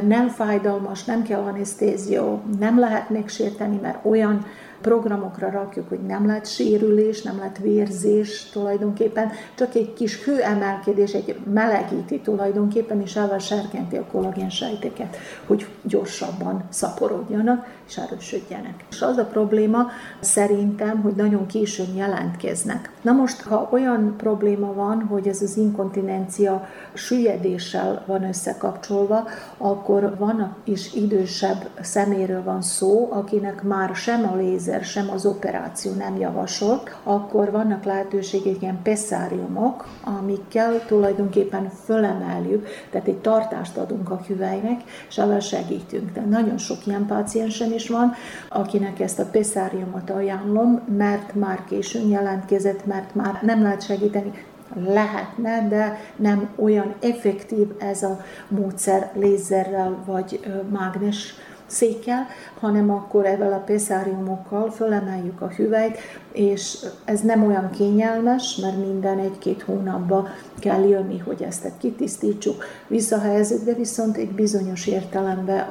nem fájdalmas, nem kell anesztézió, nem lehet megsérteni, mert olyan programokra rakjuk, hogy nem lett sérülés, nem lett vérzés tulajdonképpen, csak egy kis hőemelkedés, egy melegíti tulajdonképpen, és ezzel serkenti a kollagén sejteket, hogy gyorsabban szaporodjanak és erősödjenek. És az a probléma szerintem, hogy nagyon későn jelentkeznek. Na most, ha olyan probléma van, hogy ez az inkontinencia süllyedéssel van összekapcsolva, akkor van is idősebb szeméről van szó, akinek már sem a lézer, sem az operáció nem javasolt, akkor vannak lehetőségek, ilyen peszáriumok, amikkel tulajdonképpen fölemeljük, tehát egy tartást adunk a hüvelynek, és ezzel segítünk. De nagyon sok ilyen páciensem is van, akinek ezt a peszáriumot ajánlom, mert már későn jelentkezett, mert már nem lehet segíteni, lehetne, de nem olyan effektív ez a módszer lézerrel vagy mágnes székkel, hanem akkor ezzel a peszáriumokkal fölemeljük a hüvelyt, és ez nem olyan kényelmes, mert minden egy-két hónapba kell jönni, hogy ezt kitisztítsuk, visszahelyezzük, de viszont egy bizonyos értelemben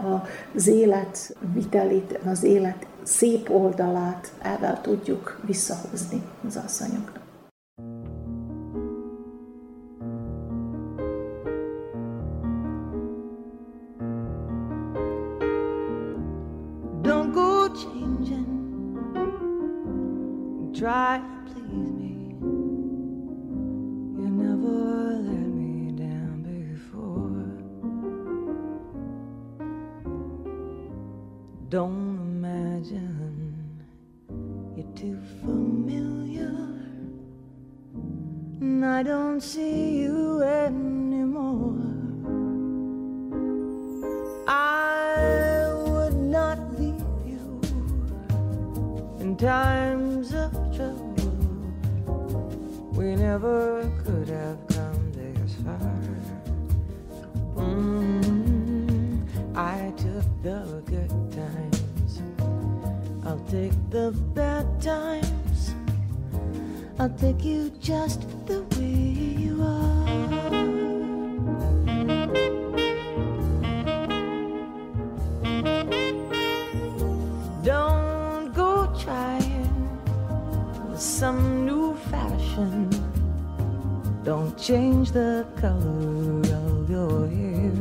az élet vitelit, az élet szép oldalát ezzel tudjuk visszahozni az asszonyoknak. Try to please me. You never let me down before. Don't imagine you're too familiar. And I don't see you anymore. I would not leave you in times never could have come this far. Mm, I took the good times, I'll take the bad times. I'll take you just the way you are. Don't change the color of your hair.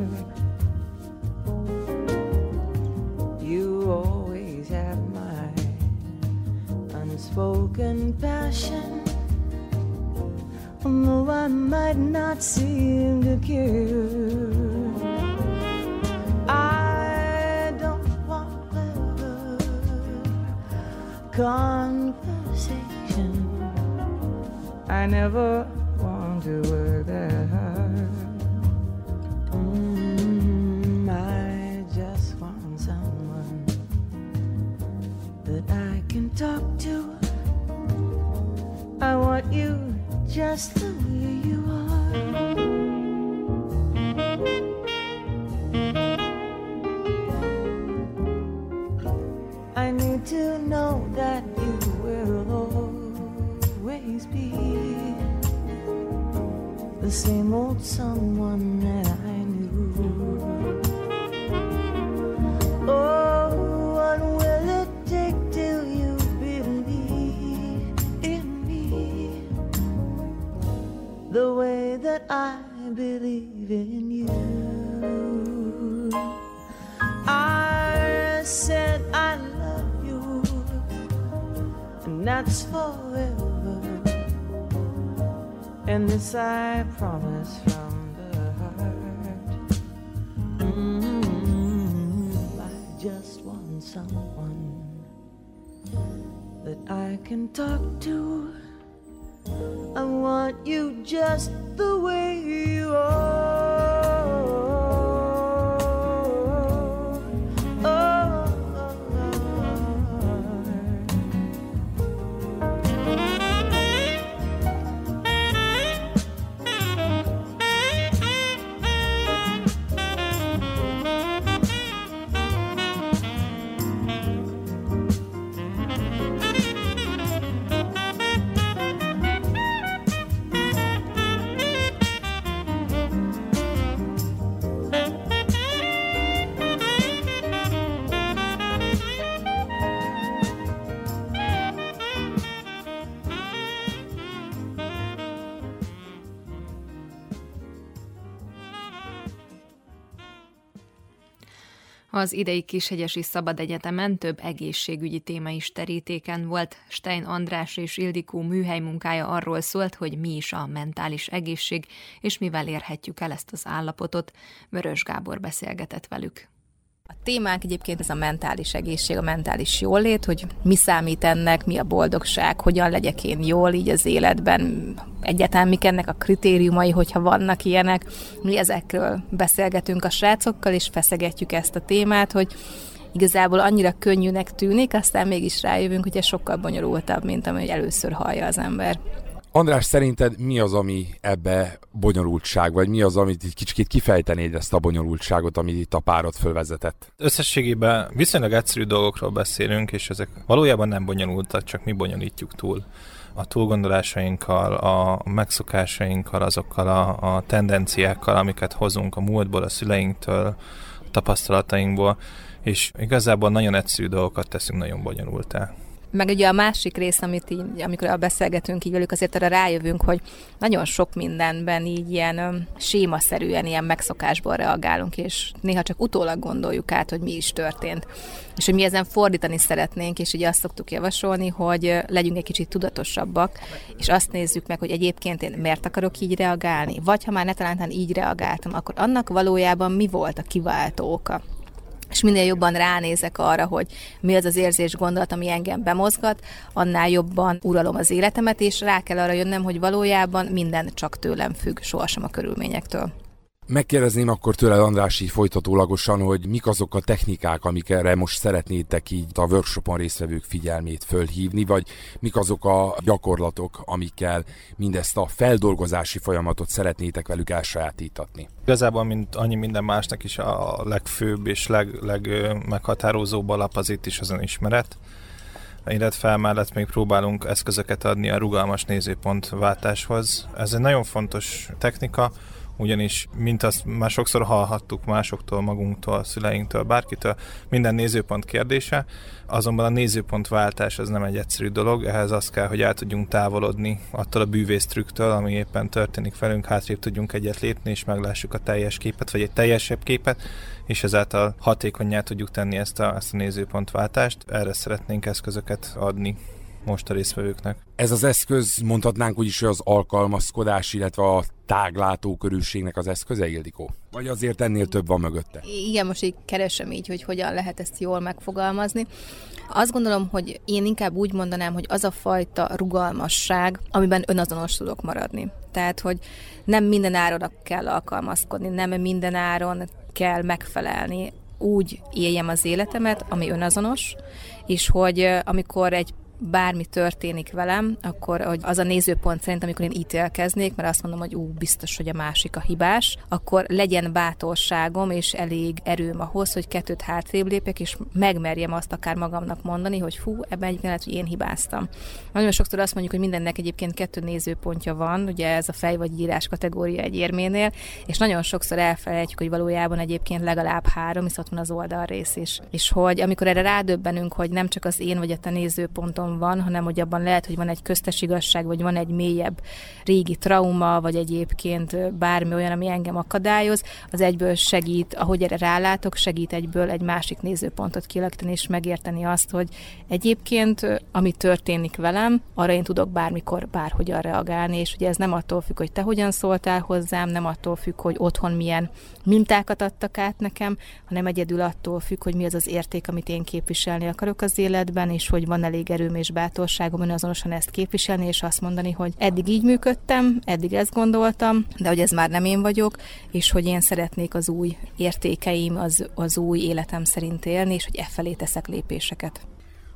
You always have my unspoken passion. Although I might not seem to care. I don't want clever conversation. I never to work that hard. Mm, I just want someone that I can talk to. I want you just the way. Same old someone that I knew. Oh, what will it take till you believe in me the way that I believe in you? I said I love you, and that's forever. And this I promise from the heart. Mm, I just want someone that I can talk to. I want you just the way you are. Az idei Kishegyesi Szabad Egyetemen több egészségügyi téma is terítéken volt. Stein András és Ildikó műhely munkája arról szólt, hogy mi is a mentális egészség, és mivel érhetjük el ezt az állapotot. Vörös Gábor beszélgetett velük. A témánk egyébként ez a mentális egészség, a mentális jólét, hogy mi számít ennek, mi a boldogság, hogyan legyek én jól így az életben, egyáltalán mik ennek a kritériumai, hogyha vannak ilyenek. Mi ezekről beszélgetünk a srácokkal, és feszegetjük ezt a témát, hogy igazából annyira könnyűnek tűnik, aztán mégis rájövünk, hogy ez sokkal bonyolultabb, mint ami először hallja az ember. András, szerinted mi az, ami ebbe bonyolultság, vagy mi az, amit egy kicsit kifejtenéd ezt a bonyolultságot, amit itt a párod fölvezetett? Összességében viszonylag egyszerű dolgokról beszélünk, és ezek valójában nem bonyolultak, csak mi bonyolítjuk túl a túlgondolásainkkal, a megszokásainkkal, azokkal a, a tendenciákkal, amiket hozunk a múltból, a szüleinktől, a tapasztalatainkból, és igazából nagyon egyszerű dolgokat teszünk nagyon bonyolultá. Meg ugye a másik rész, amit így, amikor a beszélgetünk így velük, azért arra rájövünk, hogy nagyon sok mindenben így ilyen um, sémaszerűen, ilyen megszokásból reagálunk, és néha csak utólag gondoljuk át, hogy mi is történt. És hogy mi ezen fordítani szeretnénk, és ugye azt szoktuk javasolni, hogy legyünk egy kicsit tudatosabbak, és azt nézzük meg, hogy egyébként én miért akarok így reagálni, vagy ha már netalántán így reagáltam, akkor annak valójában mi volt a kiváltó oka és minél jobban ránézek arra, hogy mi az az érzés gondolat, ami engem bemozgat, annál jobban uralom az életemet, és rá kell arra jönnöm, hogy valójában minden csak tőlem függ, sohasem a körülményektől. Megkérdezném akkor tőled, András, így folytatólagosan, hogy mik azok a technikák, amikre most szeretnétek így a workshopon résztvevők figyelmét fölhívni, vagy mik azok a gyakorlatok, amikkel mindezt a feldolgozási folyamatot szeretnétek velük elsajátítatni? Igazából, mint annyi minden másnak is a legfőbb és leg, legmeghatározóbb alap az itt is az önismeret illetve mellett még próbálunk eszközöket adni a rugalmas nézőpontváltáshoz. Ez egy nagyon fontos technika, ugyanis, mint azt már sokszor hallhattuk másoktól, magunktól, szüleinktől, bárkitől, minden nézőpont kérdése, azonban a nézőpontváltás az nem egy egyszerű dolog, ehhez az kell, hogy el tudjunk távolodni attól a bűvész ami éppen történik velünk, hátrébb tudjunk egyet lépni, és meglássuk a teljes képet, vagy egy teljesebb képet, és ezáltal hatékonyá tudjuk tenni ezt a, ezt a nézőpontváltást. Erre szeretnénk eszközöket adni most a résztvevőknek. Ez az eszköz, mondhatnánk úgy is, hogy az alkalmazkodás, illetve a táglátókörűségnek az eszköze, Ildikó? Vagy azért ennél több van mögötte? Igen, most így keresem így, hogy hogyan lehet ezt jól megfogalmazni. Azt gondolom, hogy én inkább úgy mondanám, hogy az a fajta rugalmasság, amiben önazonos tudok maradni. Tehát, hogy nem minden áron kell alkalmazkodni, nem minden áron kell megfelelni úgy éljem az életemet, ami önazonos, és hogy amikor egy bármi történik velem, akkor hogy az a nézőpont szerint, amikor én ítélkeznék, mert azt mondom, hogy ú, biztos, hogy a másik a hibás, akkor legyen bátorságom és elég erőm ahhoz, hogy kettőt hátrébb lépjek, és megmerjem azt akár magamnak mondani, hogy fú, ebben egyébként lehet, hogy én hibáztam. Nagyon sokszor azt mondjuk, hogy mindennek egyébként kettő nézőpontja van, ugye ez a fej vagy írás kategória egy érménél, és nagyon sokszor elfelejtjük, hogy valójában egyébként legalább három, hisz ott van az oldalrész is. És hogy amikor erre rádöbbenünk, hogy nem csak az én vagy a te nézőponton van, hanem hogy abban lehet, hogy van egy köztes igazság, vagy van egy mélyebb régi trauma, vagy egyébként bármi olyan, ami engem akadályoz, az egyből segít, ahogy erre rálátok, segít egyből egy másik nézőpontot kialakítani és megérteni azt, hogy egyébként ami történik velem, arra én tudok bármikor, bárhogyan reagálni, és ugye ez nem attól függ, hogy te hogyan szóltál hozzám, nem attól függ, hogy otthon milyen mintákat adtak át nekem, hanem egyedül attól függ, hogy mi az az érték, amit én képviselni akarok az életben, és hogy van elég erőm és bátorságom azonosan ezt képviselni, és azt mondani, hogy eddig így működtem, eddig ezt gondoltam, de hogy ez már nem én vagyok, és hogy én szeretnék az új értékeim, az, az új életem szerint élni, és hogy e felé teszek lépéseket.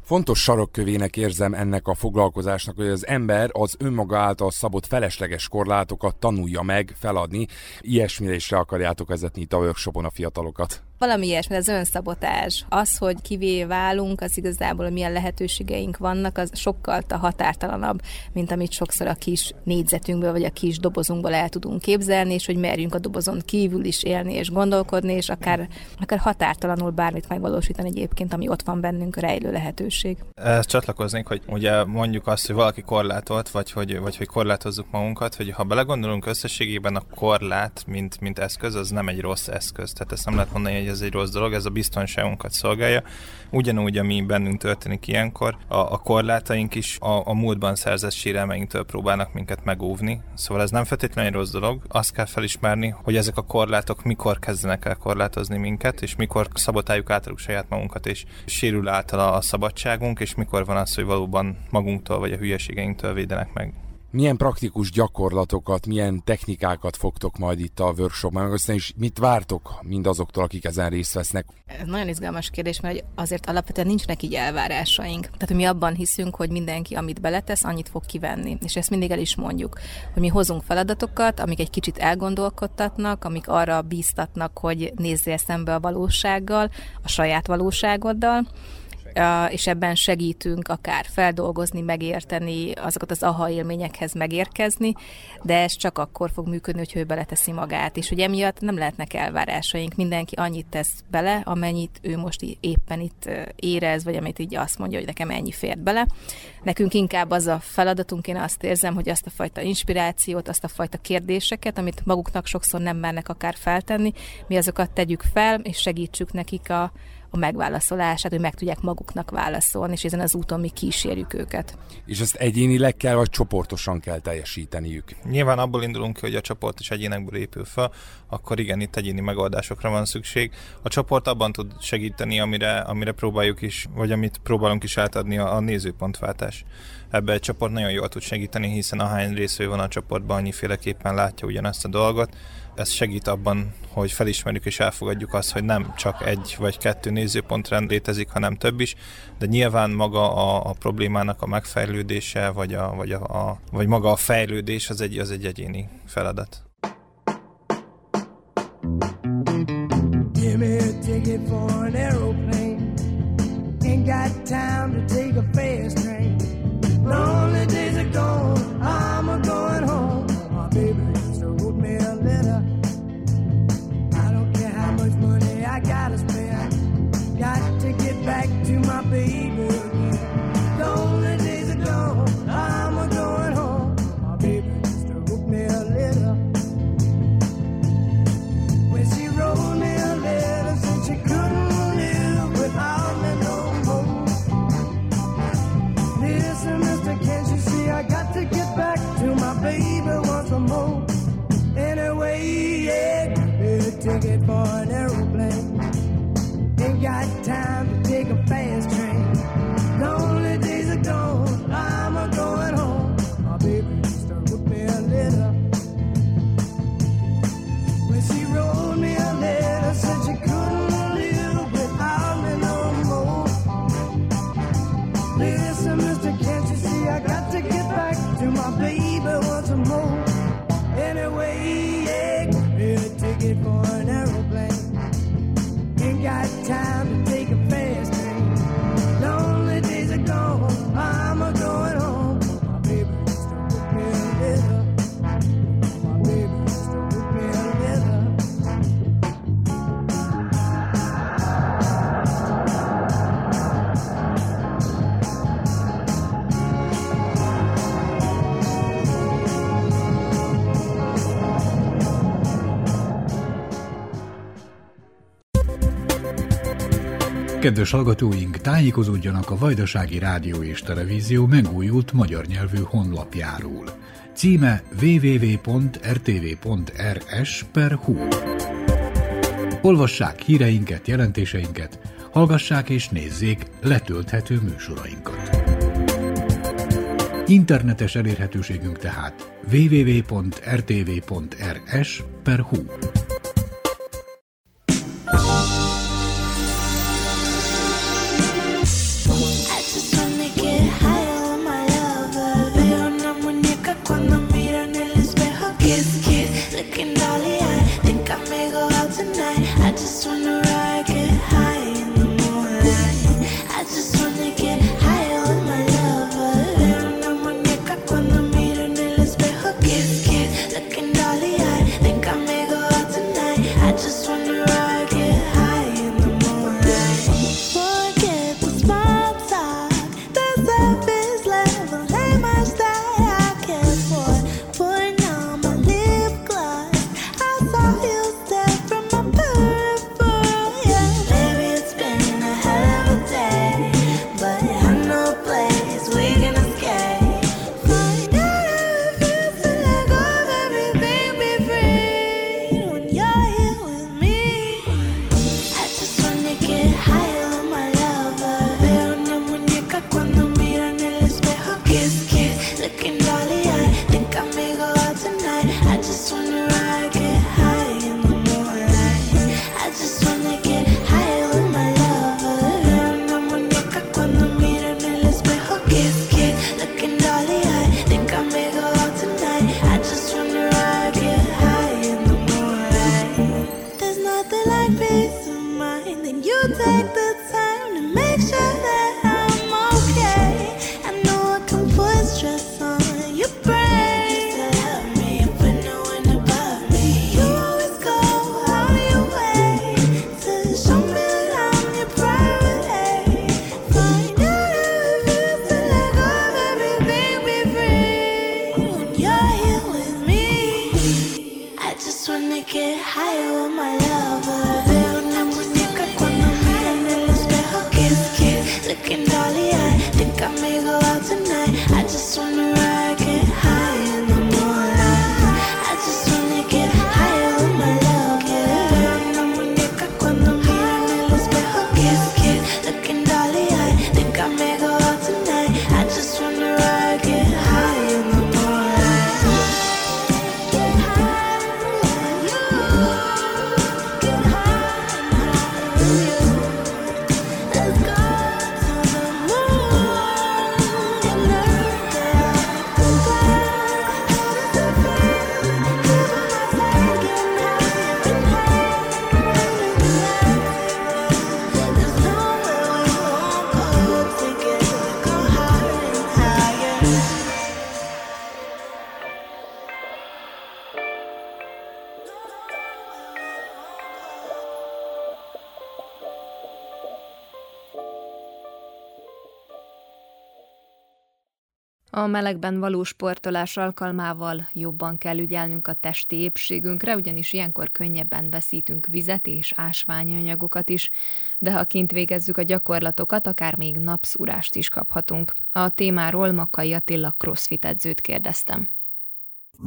Fontos sarokkövének érzem ennek a foglalkozásnak, hogy az ember az önmaga által szabott felesleges korlátokat tanulja meg feladni. Ilyesmire is le akarjátok vezetni itt a workshopon a fiatalokat. Valami ilyesmi, az önszabotás. Az, hogy kivé válunk, az igazából milyen lehetőségeink vannak, az sokkal a határtalanabb, mint amit sokszor a kis négyzetünkből vagy a kis dobozunkból el tudunk képzelni, és hogy merjünk a dobozon kívül is élni és gondolkodni, és akár, akár határtalanul bármit megvalósítani egyébként, ami ott van bennünk rejlő lehetőség. Ezt csatlakoznék, hogy ugye mondjuk azt, hogy valaki korlátolt, vagy hogy, vagy hogy korlátozzuk magunkat, hogy ha belegondolunk összességében a korlát, mint, mint eszköz, az nem egy rossz eszköz. Tehát ezt nem lehet mondani, hogy ez egy rossz dolog, ez a biztonságunkat szolgálja. Ugyanúgy, ami bennünk történik ilyenkor, a, a korlátaink is a, a múltban szerzett sérelmeinktől próbálnak minket megóvni. Szóval ez nem feltétlenül rossz dolog. Azt kell felismerni, hogy ezek a korlátok mikor kezdenek el korlátozni minket, és mikor szabotáljuk általuk saját magunkat, és sérül általa a szabadságunk, és mikor van az, hogy valóban magunktól vagy a hülyeségeinktől védenek meg. Milyen praktikus gyakorlatokat, milyen technikákat fogtok majd itt a workshopban megosztani, és mit vártok mindazoktól, akik ezen részt vesznek? Ez nagyon izgalmas kérdés, mert azért alapvetően nincsenek így elvárásaink. Tehát mi abban hiszünk, hogy mindenki, amit beletesz, annyit fog kivenni. És ezt mindig el is mondjuk, hogy mi hozunk feladatokat, amik egy kicsit elgondolkodtatnak, amik arra bíztatnak, hogy nézzél szembe a valósággal, a saját valóságoddal, és ebben segítünk akár feldolgozni, megérteni, azokat az aha élményekhez megérkezni, de ez csak akkor fog működni, hogy ő beleteszi magát, és hogy emiatt nem lehetnek elvárásaink. Mindenki annyit tesz bele, amennyit ő most éppen itt érez, vagy amit így azt mondja, hogy nekem ennyi fért bele. Nekünk inkább az a feladatunk, én azt érzem, hogy azt a fajta inspirációt, azt a fajta kérdéseket, amit maguknak sokszor nem mernek akár feltenni, mi azokat tegyük fel, és segítsük nekik a, a megválaszolását, hogy meg tudják maguknak válaszolni, és ezen az úton mi kísérjük őket. És ezt egyénileg kell, vagy csoportosan kell teljesíteniük? Nyilván abból indulunk hogy a csoport is egyénekből épül fel, akkor igen, itt egyéni megoldásokra van szükség. A csoport abban tud segíteni, amire, amire próbáljuk is, vagy amit próbálunk is átadni a, a nézőpontváltás. Ebbe egy csoport nagyon jól tud segíteni, hiszen ahány résző van a csoportban, annyiféleképpen látja ugyanazt a dolgot, ez segít abban, hogy felismerjük és elfogadjuk azt, hogy nem csak egy vagy kettő nézőpont létezik, hanem több is, de nyilván maga a, a problémának a megfejlődése, vagy, a, vagy, a, a, vagy maga a fejlődés az egy, az egy egyéni feladat. Give me a ticket for an aeroplane Ain't got time to take kedves hallgatóink, tájékozódjanak a Vajdasági Rádió és Televízió megújult magyar nyelvű honlapjáról. Címe www.rtv.rs. Olvassák híreinket, jelentéseinket, hallgassák és nézzék letölthető műsorainkat. Internetes elérhetőségünk tehát www.rtv.rs per. A melegben való sportolás alkalmával jobban kell ügyelnünk a testi épségünkre, ugyanis ilyenkor könnyebben veszítünk vizet és ásványi anyagokat is, de ha kint végezzük a gyakorlatokat, akár még napszúrást is kaphatunk. A témáról Makai Attila crossfit edzőt kérdeztem.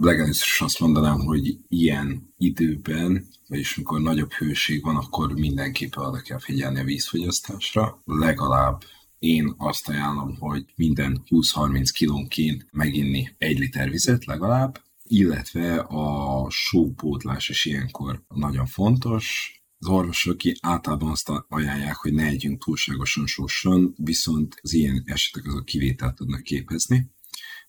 Legalábbis is azt mondanám, hogy ilyen időben, vagyis amikor nagyobb hőség van, akkor mindenképpen oda kell figyelni a vízfogyasztásra. Legalább én azt ajánlom, hogy minden 20-30 kilónként meginni egy liter vizet legalább, illetve a sópótlás is ilyenkor nagyon fontos. Az orvosok általában azt ajánlják, hogy ne együnk túlságosan sósan, viszont az ilyen esetek azok kivételt tudnak képezni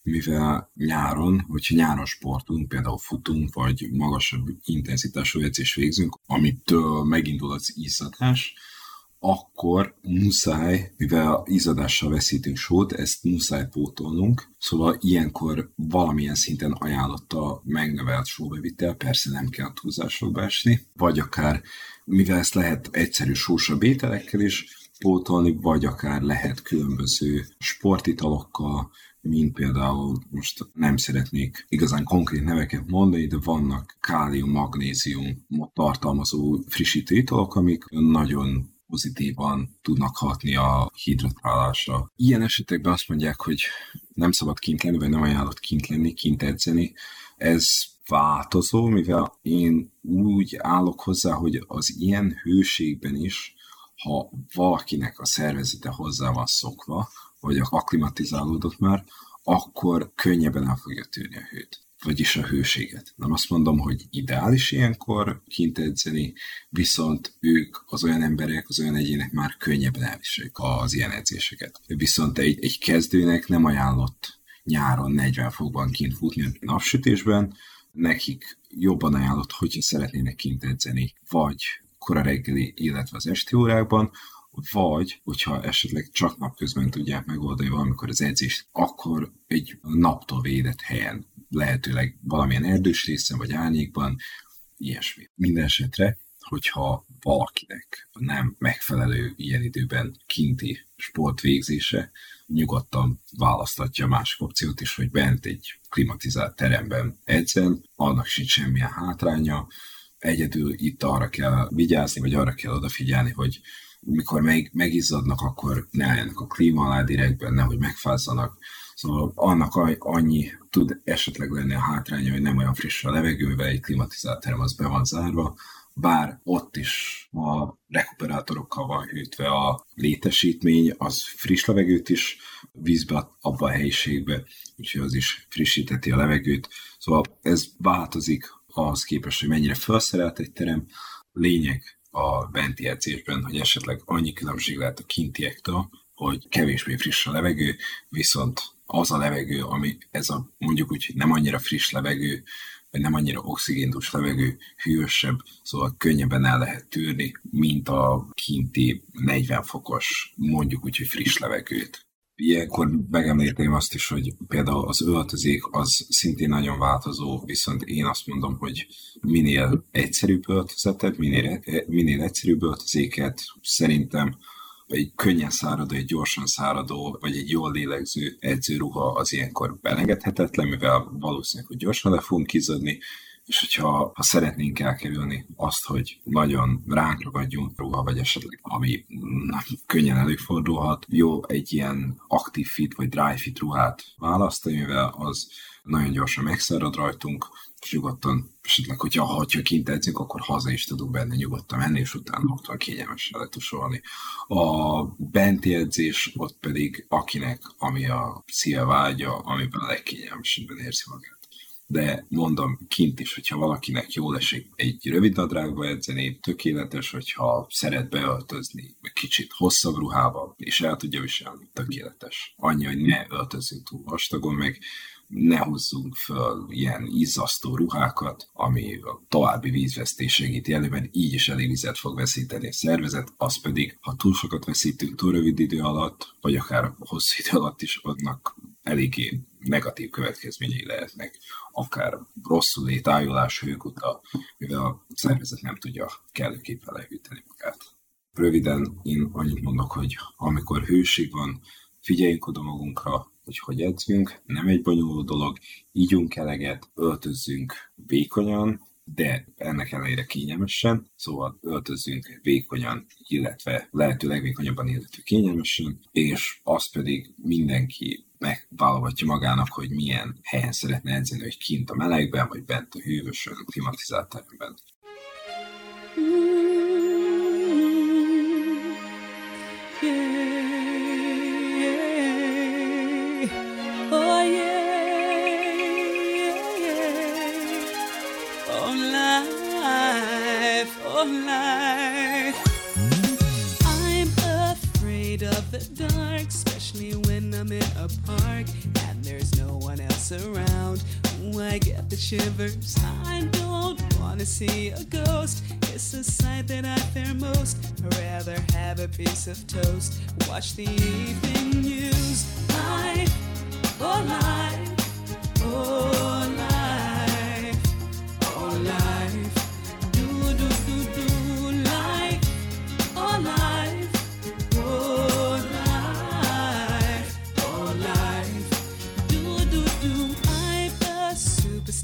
mivel nyáron, hogyha nyáron sportunk, például futunk, vagy magasabb intenzitású edzés végzünk, amitől megindul az izzadás, akkor muszáj, mivel izadással veszítünk sót, ezt muszáj pótolnunk, szóval ilyenkor valamilyen szinten ajánlott a megnövelt sóbevitel, persze nem kell túlzásokba esni, vagy akár, mivel ezt lehet egyszerű sósabb ételekkel is pótolni, vagy akár lehet különböző sportitalokkal, mint például most nem szeretnék igazán konkrét neveket mondani, de vannak kálium, magnézium tartalmazó frissítő italok, amik nagyon pozitívan tudnak hatni a hidratálásra. Ilyen esetekben azt mondják, hogy nem szabad kint lenni, vagy nem ajánlott kint lenni, kint edzeni. Ez változó, mivel én úgy állok hozzá, hogy az ilyen hőségben is, ha valakinek a szervezete hozzá van szokva, vagy aklimatizálódott már, akkor könnyebben el fogja tűrni a hőt vagyis a hőséget. Nem azt mondom, hogy ideális ilyenkor kint edzeni, viszont ők az olyan emberek, az olyan egyének már könnyebben elviselik az ilyen edzéseket. Viszont egy, egy kezdőnek nem ajánlott nyáron 40 fokban kint futni a napsütésben, nekik jobban ajánlott, hogyha szeretnének kint edzeni, vagy kora reggeli, illetve az esti órákban, vagy, hogyha esetleg csak napközben tudják megoldani valamikor az edzést, akkor egy naptól védett helyen, lehetőleg valamilyen erdős részen vagy árnyékban, ilyesmi. Minden esetre, hogyha valakinek nem megfelelő ilyen időben kinti sport végzése, nyugodtan választatja másik opciót is, hogy bent egy klimatizált teremben edzen, annak sincs semmilyen hátránya, egyedül itt arra kell vigyázni, vagy arra kell odafigyelni, hogy mikor meg, megizzadnak, akkor ne álljanak a klíma alá direktben, nehogy megfázzanak. Szóval annak annyi tud esetleg lenni a hátránya, hogy nem olyan friss a levegővel, egy klimatizált terem az be van zárva, bár ott is a rekuperátorokkal van hűtve a létesítmény, az friss levegőt is vízbe abba a helyiségbe, úgyhogy az is frissíteti a levegőt. Szóval ez változik ahhoz képest, hogy mennyire felszerelt egy terem. Lényeg a benti edzésben, hogy esetleg annyi különbség lehet a kintiektől, hogy kevésbé friss a levegő, viszont az a levegő, ami ez a mondjuk úgy, nem annyira friss levegő, vagy nem annyira oxigéntus levegő, hűvösebb, szóval könnyebben el lehet tűrni, mint a kinti 40 fokos, mondjuk úgy, hogy friss levegőt. Ilyenkor megemlíteném azt is, hogy például az öltözék az szintén nagyon változó, viszont én azt mondom, hogy minél egyszerűbb öltözetet, minél, minél egyszerűbb öltözéket szerintem egy könnyen száradó, egy gyorsan száradó, vagy egy jól lélegző edzőruha az ilyenkor belengedhetetlen, mivel valószínűleg, hogy gyorsan le fogunk kizadni, és hogyha ha szeretnénk elkerülni azt, hogy nagyon ránk ragadjunk ruha, vagy esetleg ami könnyen előfordulhat, jó egy ilyen aktív fit vagy dry fit ruhát választani, mivel az nagyon gyorsan megszárad rajtunk, és nyugodtan, esetleg, hogyha, ha kint edzünk, akkor haza is tudunk benne nyugodtan menni, és utána otthon kényelmesen letusolni. A benti edzés ott pedig akinek, ami a szíve vágya, amiben a legkényelmesebben érzi magát de mondom kint is, hogyha valakinek jól esik egy rövid nadrágba edzeni, tökéletes, hogyha szeret beöltözni kicsit hosszabb ruhába, és el tudja viselni, tökéletes. Annyi, hogy ne öltözünk túl vastagon, meg ne hozzunk föl ilyen izzasztó ruhákat, ami a további vízvesztés segíti előben, így is elég vizet fog veszíteni a szervezet, az pedig, ha túl sokat veszítünk túl rövid idő alatt, vagy akár hosszú idő alatt is, adnak eléggé negatív következményei lehetnek, akár rosszul létájulás, hőkuta, mivel a szervezet nem tudja kellőképpen lehűteni magát. Röviden én annyit mondok, hogy amikor hőség van, figyeljünk oda magunkra, hogy hogy edzünk, nem egy bonyolult dolog, ígyunk eleget, öltözzünk vékonyan, de ennek ellenére kényelmesen, szóval öltözzünk vékonyan, illetve lehető legvékonyabban, illetve kényelmesen, és azt pedig mindenki megválogatja magának, hogy milyen helyen szeretne edzeni, hogy kint a melegben, vagy bent a hűvösön, klimatizált teremben. Around. I get the shivers. I don't wanna see a ghost. It's a sight that I fear most. I'd rather have a piece of toast. Watch the evening news. Life, oh life,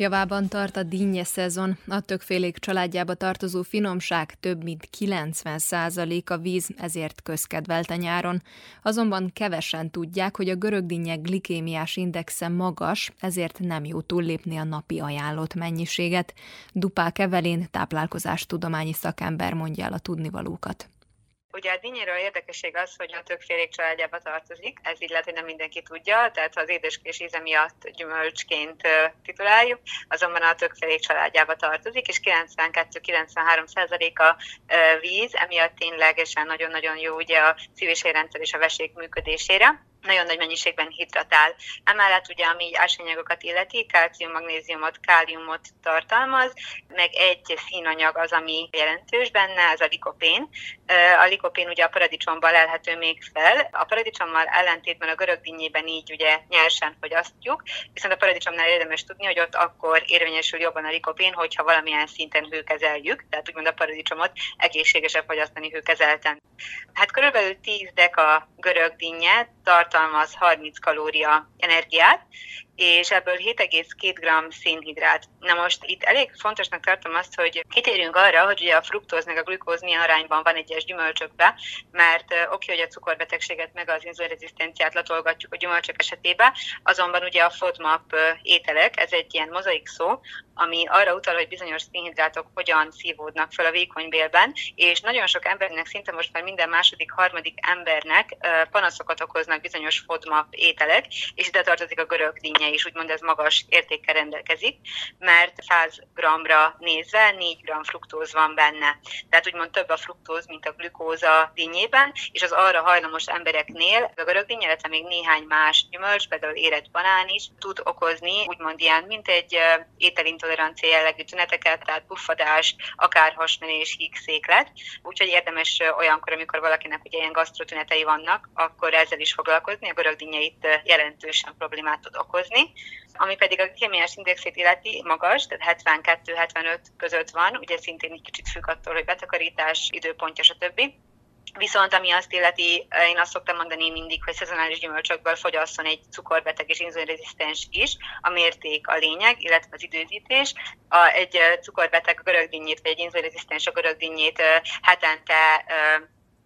Javában tart a dinnye szezon, a tökfélék családjába tartozó finomság több mint 90% a víz, ezért közkedvelt a nyáron. Azonban kevesen tudják, hogy a görög dinnye glikémiás indexe magas, ezért nem jó túllépni a napi ajánlott mennyiséget. Dupák Evelén táplálkozástudományi szakember mondja el a tudnivalókat. Ugye a dinnyéről érdekesség az, hogy a többfélék családjába tartozik, ez így lehet, hogy nem mindenki tudja, tehát az édeskés íze miatt gyümölcsként tituláljuk, azonban a többfélék családjába tartozik, és 92-93 százaléka víz, emiatt ténylegesen nagyon-nagyon jó ugye a szív- és érrendszer és a vesék működésére nagyon nagy mennyiségben hidratál. Emellett ugye, ami így ásványanyagokat illeti, kalcium, magnéziumot, káliumot tartalmaz, meg egy színanyag az, ami jelentős benne, ez a likopén. A likopén ugye a paradicsomban lelhető még fel. A paradicsommal ellentétben a görög dinnyében így ugye nyersen fogyasztjuk, viszont a paradicsomnál érdemes tudni, hogy ott akkor érvényesül jobban a likopén, hogyha valamilyen szinten hőkezeljük, tehát úgymond a paradicsomot egészségesebb fogyasztani hőkezelten. Hát körülbelül 10 deka görög dinnye tartalmaz 30 kalória energiát, és ebből 7,2 g szénhidrát. Na most itt elég fontosnak tartom azt, hogy kitérjünk arra, hogy ugye a fruktóz meg a glükóz milyen arányban van egyes gyümölcsökbe, mert oké, hogy a cukorbetegséget meg az inzulinrezisztenciát latolgatjuk a gyümölcsök esetében, azonban ugye a FODMAP ételek, ez egy ilyen mozaik szó, ami arra utal, hogy bizonyos szénhidrátok hogyan szívódnak fel a vékonybélben, és nagyon sok embernek, szinte most már minden második, harmadik embernek panaszokat okoznak bizonyos FODMAP ételek, és ide tartozik a görög dinnye is, úgymond ez magas értékkel rendelkezik, mert 100 g-ra nézve 4 g fruktóz van benne. Tehát úgymond több a fruktóz, mint a glükóza dinnyében, és az arra hajlamos embereknél a görög dinnye, illetve még néhány más gyümölcs, például érett banán is tud okozni, úgymond ilyen, mint egy ételintolerancia jellegű tüneteket, tehát puffadás, akár hasmenés, hígszéklet. Úgyhogy érdemes olyankor, amikor valakinek ugye ilyen gasztrotünetei vannak, akkor ezzel is foglalkozni. A görög dinnye itt jelentősen problémát tud okozni. Ami pedig a kémiás indexét illeti magas, tehát 72-75 között van, ugye szintén egy kicsit függ attól, hogy betakarítás, időpontja, stb. Viszont ami azt illeti, én azt szoktam mondani mindig, hogy szezonális gyümölcsökből fogyasszon egy cukorbeteg és inzulinrezisztens is. A mérték a lényeg, illetve az időzítés. A, egy cukorbeteg a görögdinnyét, vagy egy inzulinrezisztens a görögdinnyét hetente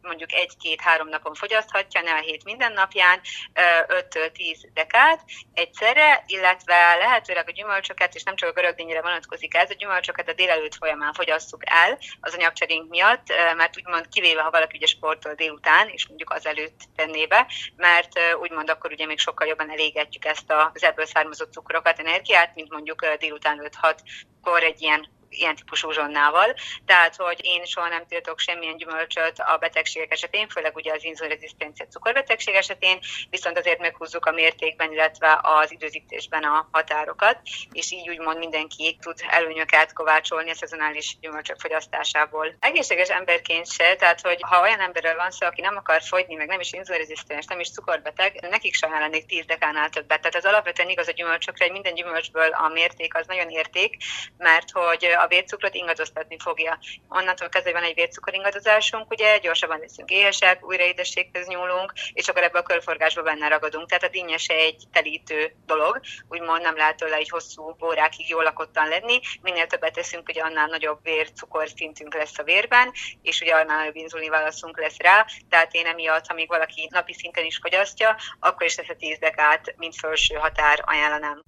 mondjuk egy-két-három napon fogyaszthatja, ne a hét minden napján, 5-10 dekát egyszerre, illetve lehetőleg a gyümölcsöket, és nem csak a görögdényre vonatkozik ez, a gyümölcsöket a délelőtt folyamán fogyasszuk el az anyagcserénk miatt, mert úgymond kivéve, ha valaki ugye sportol délután, és mondjuk az előtt tenné be, mert úgymond akkor ugye még sokkal jobban elégetjük ezt az ebből származó cukrokat, energiát, mint mondjuk délután 5-6-kor egy ilyen ilyen típusú zsonnával. Tehát, hogy én soha nem tiltok semmilyen gyümölcsöt a betegségek esetén, főleg ugye az inzulinrezisztencia cukorbetegség esetén, viszont azért meghúzzuk a mértékben, illetve az időzítésben a határokat, és így úgymond mindenki tud előnyöket kovácsolni a szezonális gyümölcsök fogyasztásából. Egészséges emberként se, tehát hogy ha olyan emberről van szó, aki nem akar fogyni, meg nem is inzulinrezisztens, nem is cukorbeteg, nekik sem ajánlanék 10 dekánál többet. Tehát ez alapvetően igaz a gyümölcsökre, hogy minden gyümölcsből a mérték az nagyon érték, mert hogy a vércukrot ingadoztatni fogja. Onnantól kezdve van egy vércukor ingadozásunk, ugye gyorsabban leszünk éhesek, újra édességhez nyúlunk, és akkor ebbe a körforgásba benne ragadunk. Tehát a dinnye se egy telítő dolog, úgymond nem lehet tőle egy hosszú órákig jól lakottan lenni. Minél többet teszünk, ugye annál nagyobb vércukor szintünk lesz a vérben, és ugye annál nagyobb inzulin válaszunk lesz rá. Tehát én emiatt, ha még valaki napi szinten is fogyasztja, akkor is ezt a 10 dekát, mint felső határ ajánlanám.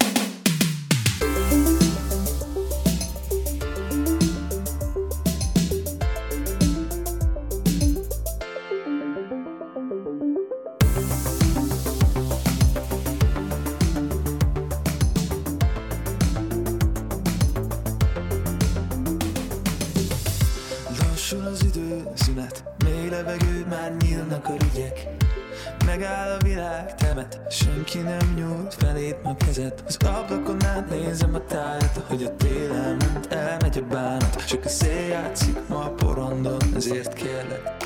Levegő, már nyílnak a ügyek. Megáll a világ, temet, senki nem nyújt felét a kezet. Az ablakon át nézem a tájat, hogy a tél elment, elmegy a bánat. Csak a szél játszik ma a porondon, ezért kérlek,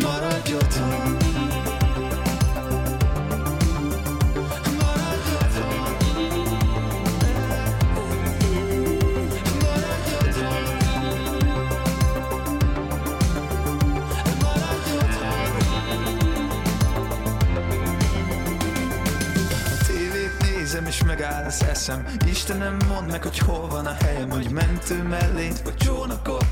maradj otthon. És megáll az eszem. Istenem, mondd meg, hogy hol van a helyem Hogy mentő mellényt vagy csónakot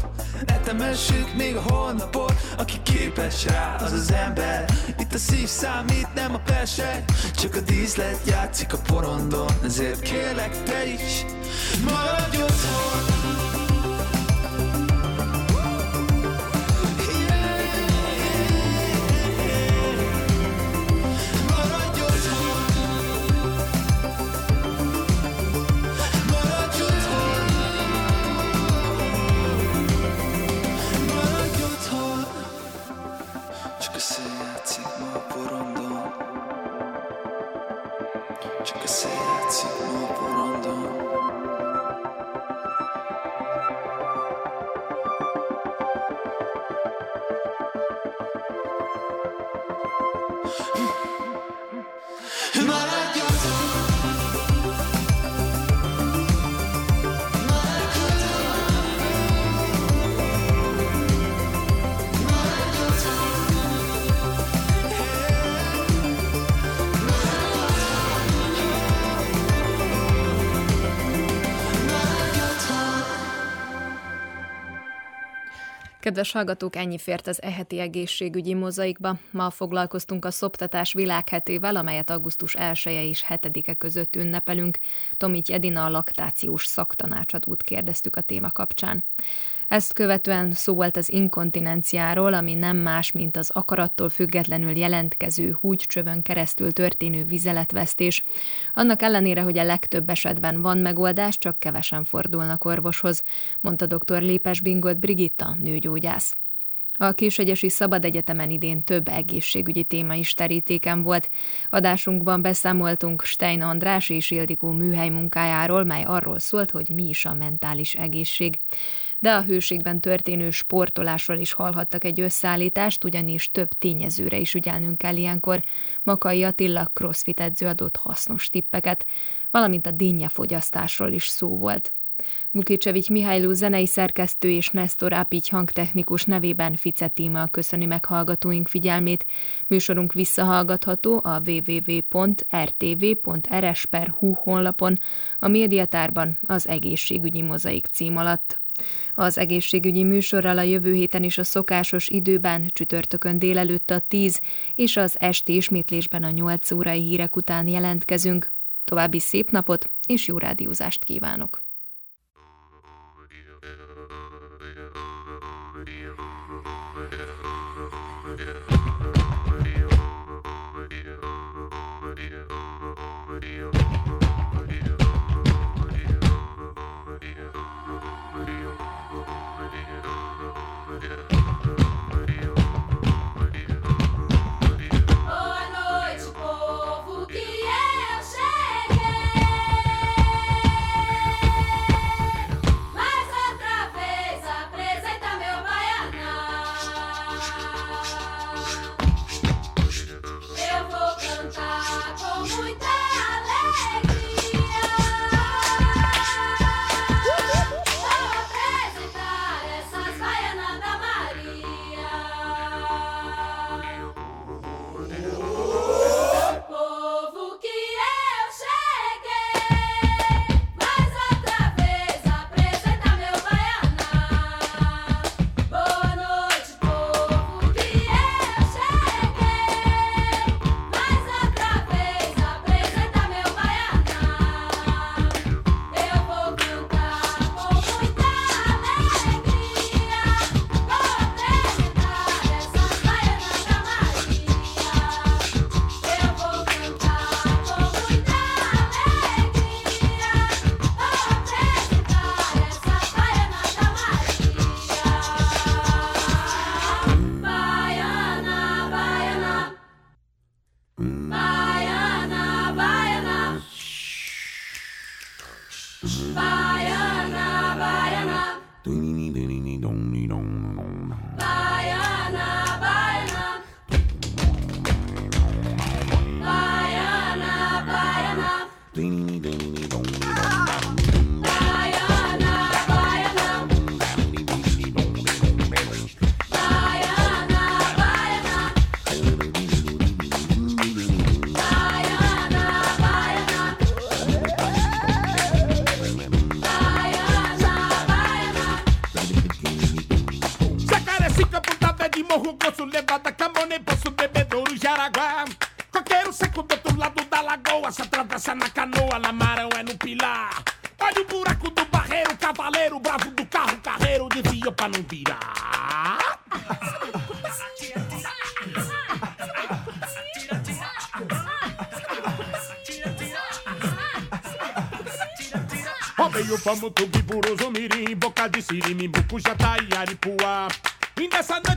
Etemessük még a holnapot Aki képes rá, az az ember. Itt a szív számít, nem a persej Csak a díszlet játszik a porondon Ezért kérlek te is. Maradj otthon Kedves hallgatók, ennyi fért az eheti egészségügyi mozaikba. Ma foglalkoztunk a szoptatás világhetével, amelyet augusztus 1 -e és 7-e között ünnepelünk. Tomit Edina a laktációs szaktanácsadót kérdeztük a téma kapcsán. Ezt követően szó volt az inkontinenciáról, ami nem más, mint az akarattól függetlenül jelentkező húgycsövön keresztül történő vizeletvesztés. Annak ellenére, hogy a legtöbb esetben van megoldás, csak kevesen fordulnak orvoshoz, mondta dr. Lépes Bingolt Brigitta, nőgyógyász. A Késegyesi Szabad Egyetemen idén több egészségügyi téma is terítéken volt. Adásunkban beszámoltunk Stein András és Ildikó műhely munkájáról, mely arról szólt, hogy mi is a mentális egészség. De a hőségben történő sportolásról is hallhattak egy összeállítást, ugyanis több tényezőre is ügyelnünk kell ilyenkor. Makai Attila crossfit edző adott hasznos tippeket, valamint a dinnyefogyasztásról is szó volt. Bukicsevics Mihályló zenei szerkesztő és Nestor Ápigy hangtechnikus nevében Fice Tímea köszöni meg hallgatóink figyelmét. Műsorunk visszahallgatható a www.rtv.rs.hu honlapon, a médiatárban az egészségügyi mozaik cím alatt. Az egészségügyi műsorral a jövő héten is a szokásos időben, csütörtökön délelőtt a 10 és az esti ismétlésben a 8 órai hírek után jelentkezünk. További szép napot és jó rádiózást kívánok!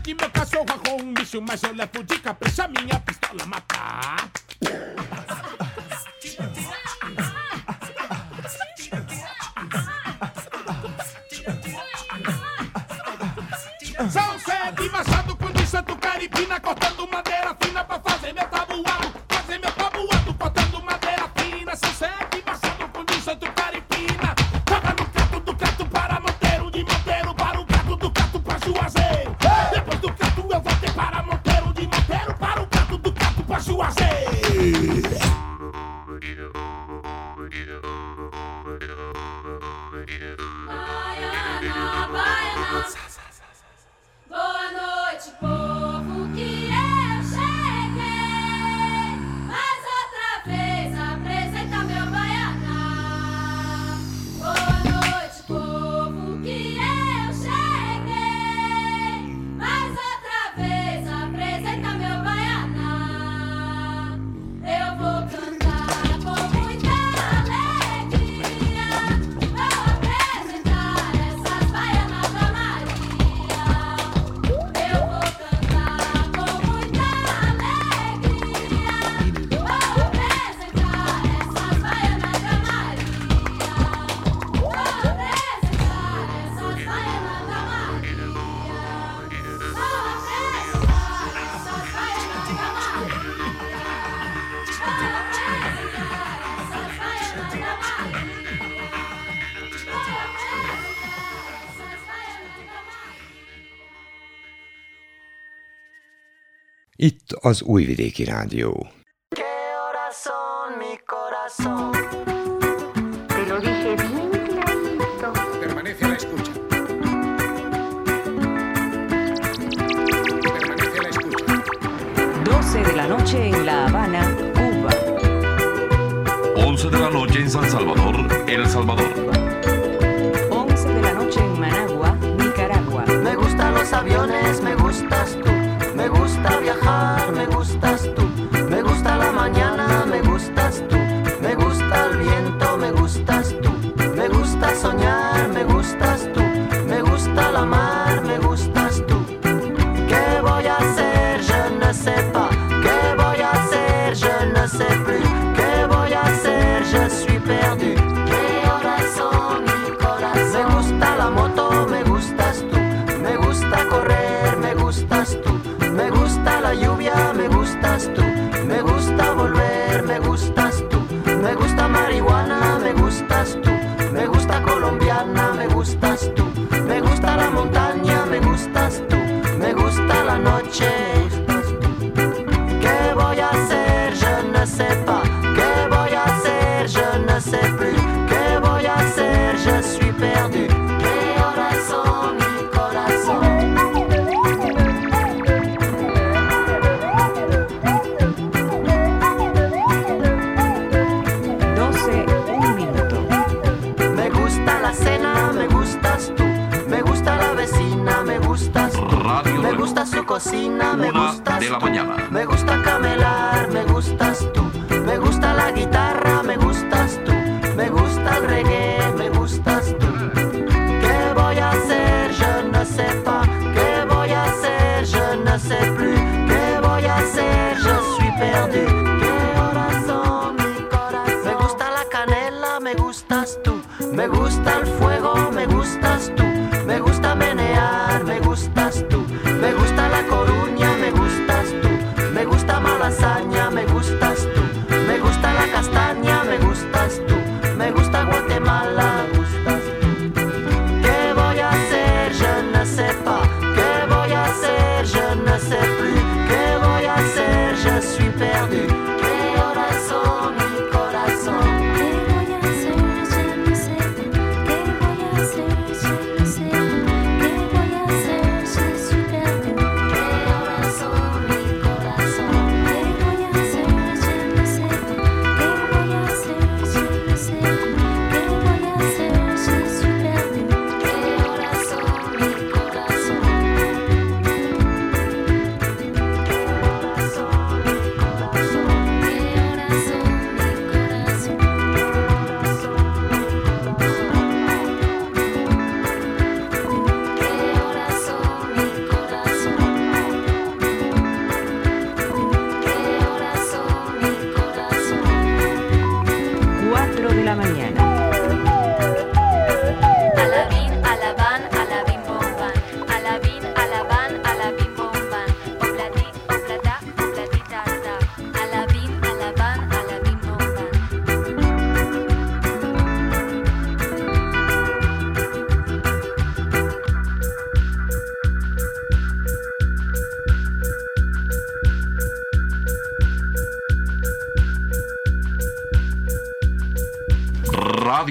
que meu cachorro arruma um bicho, mas eu levo de capricha minha pistola matar. az Újvidéki Rádió.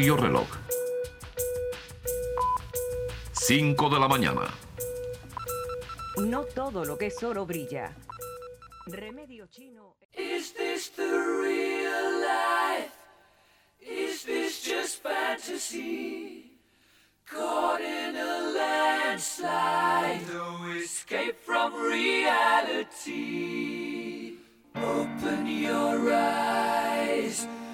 frío reloj. 5 de la mañana. No todo lo que es oro brilla. Remedio chino. Is this the real life? Is this just fantasy? Caught in a landslide, no escape from reality. Open your eyes.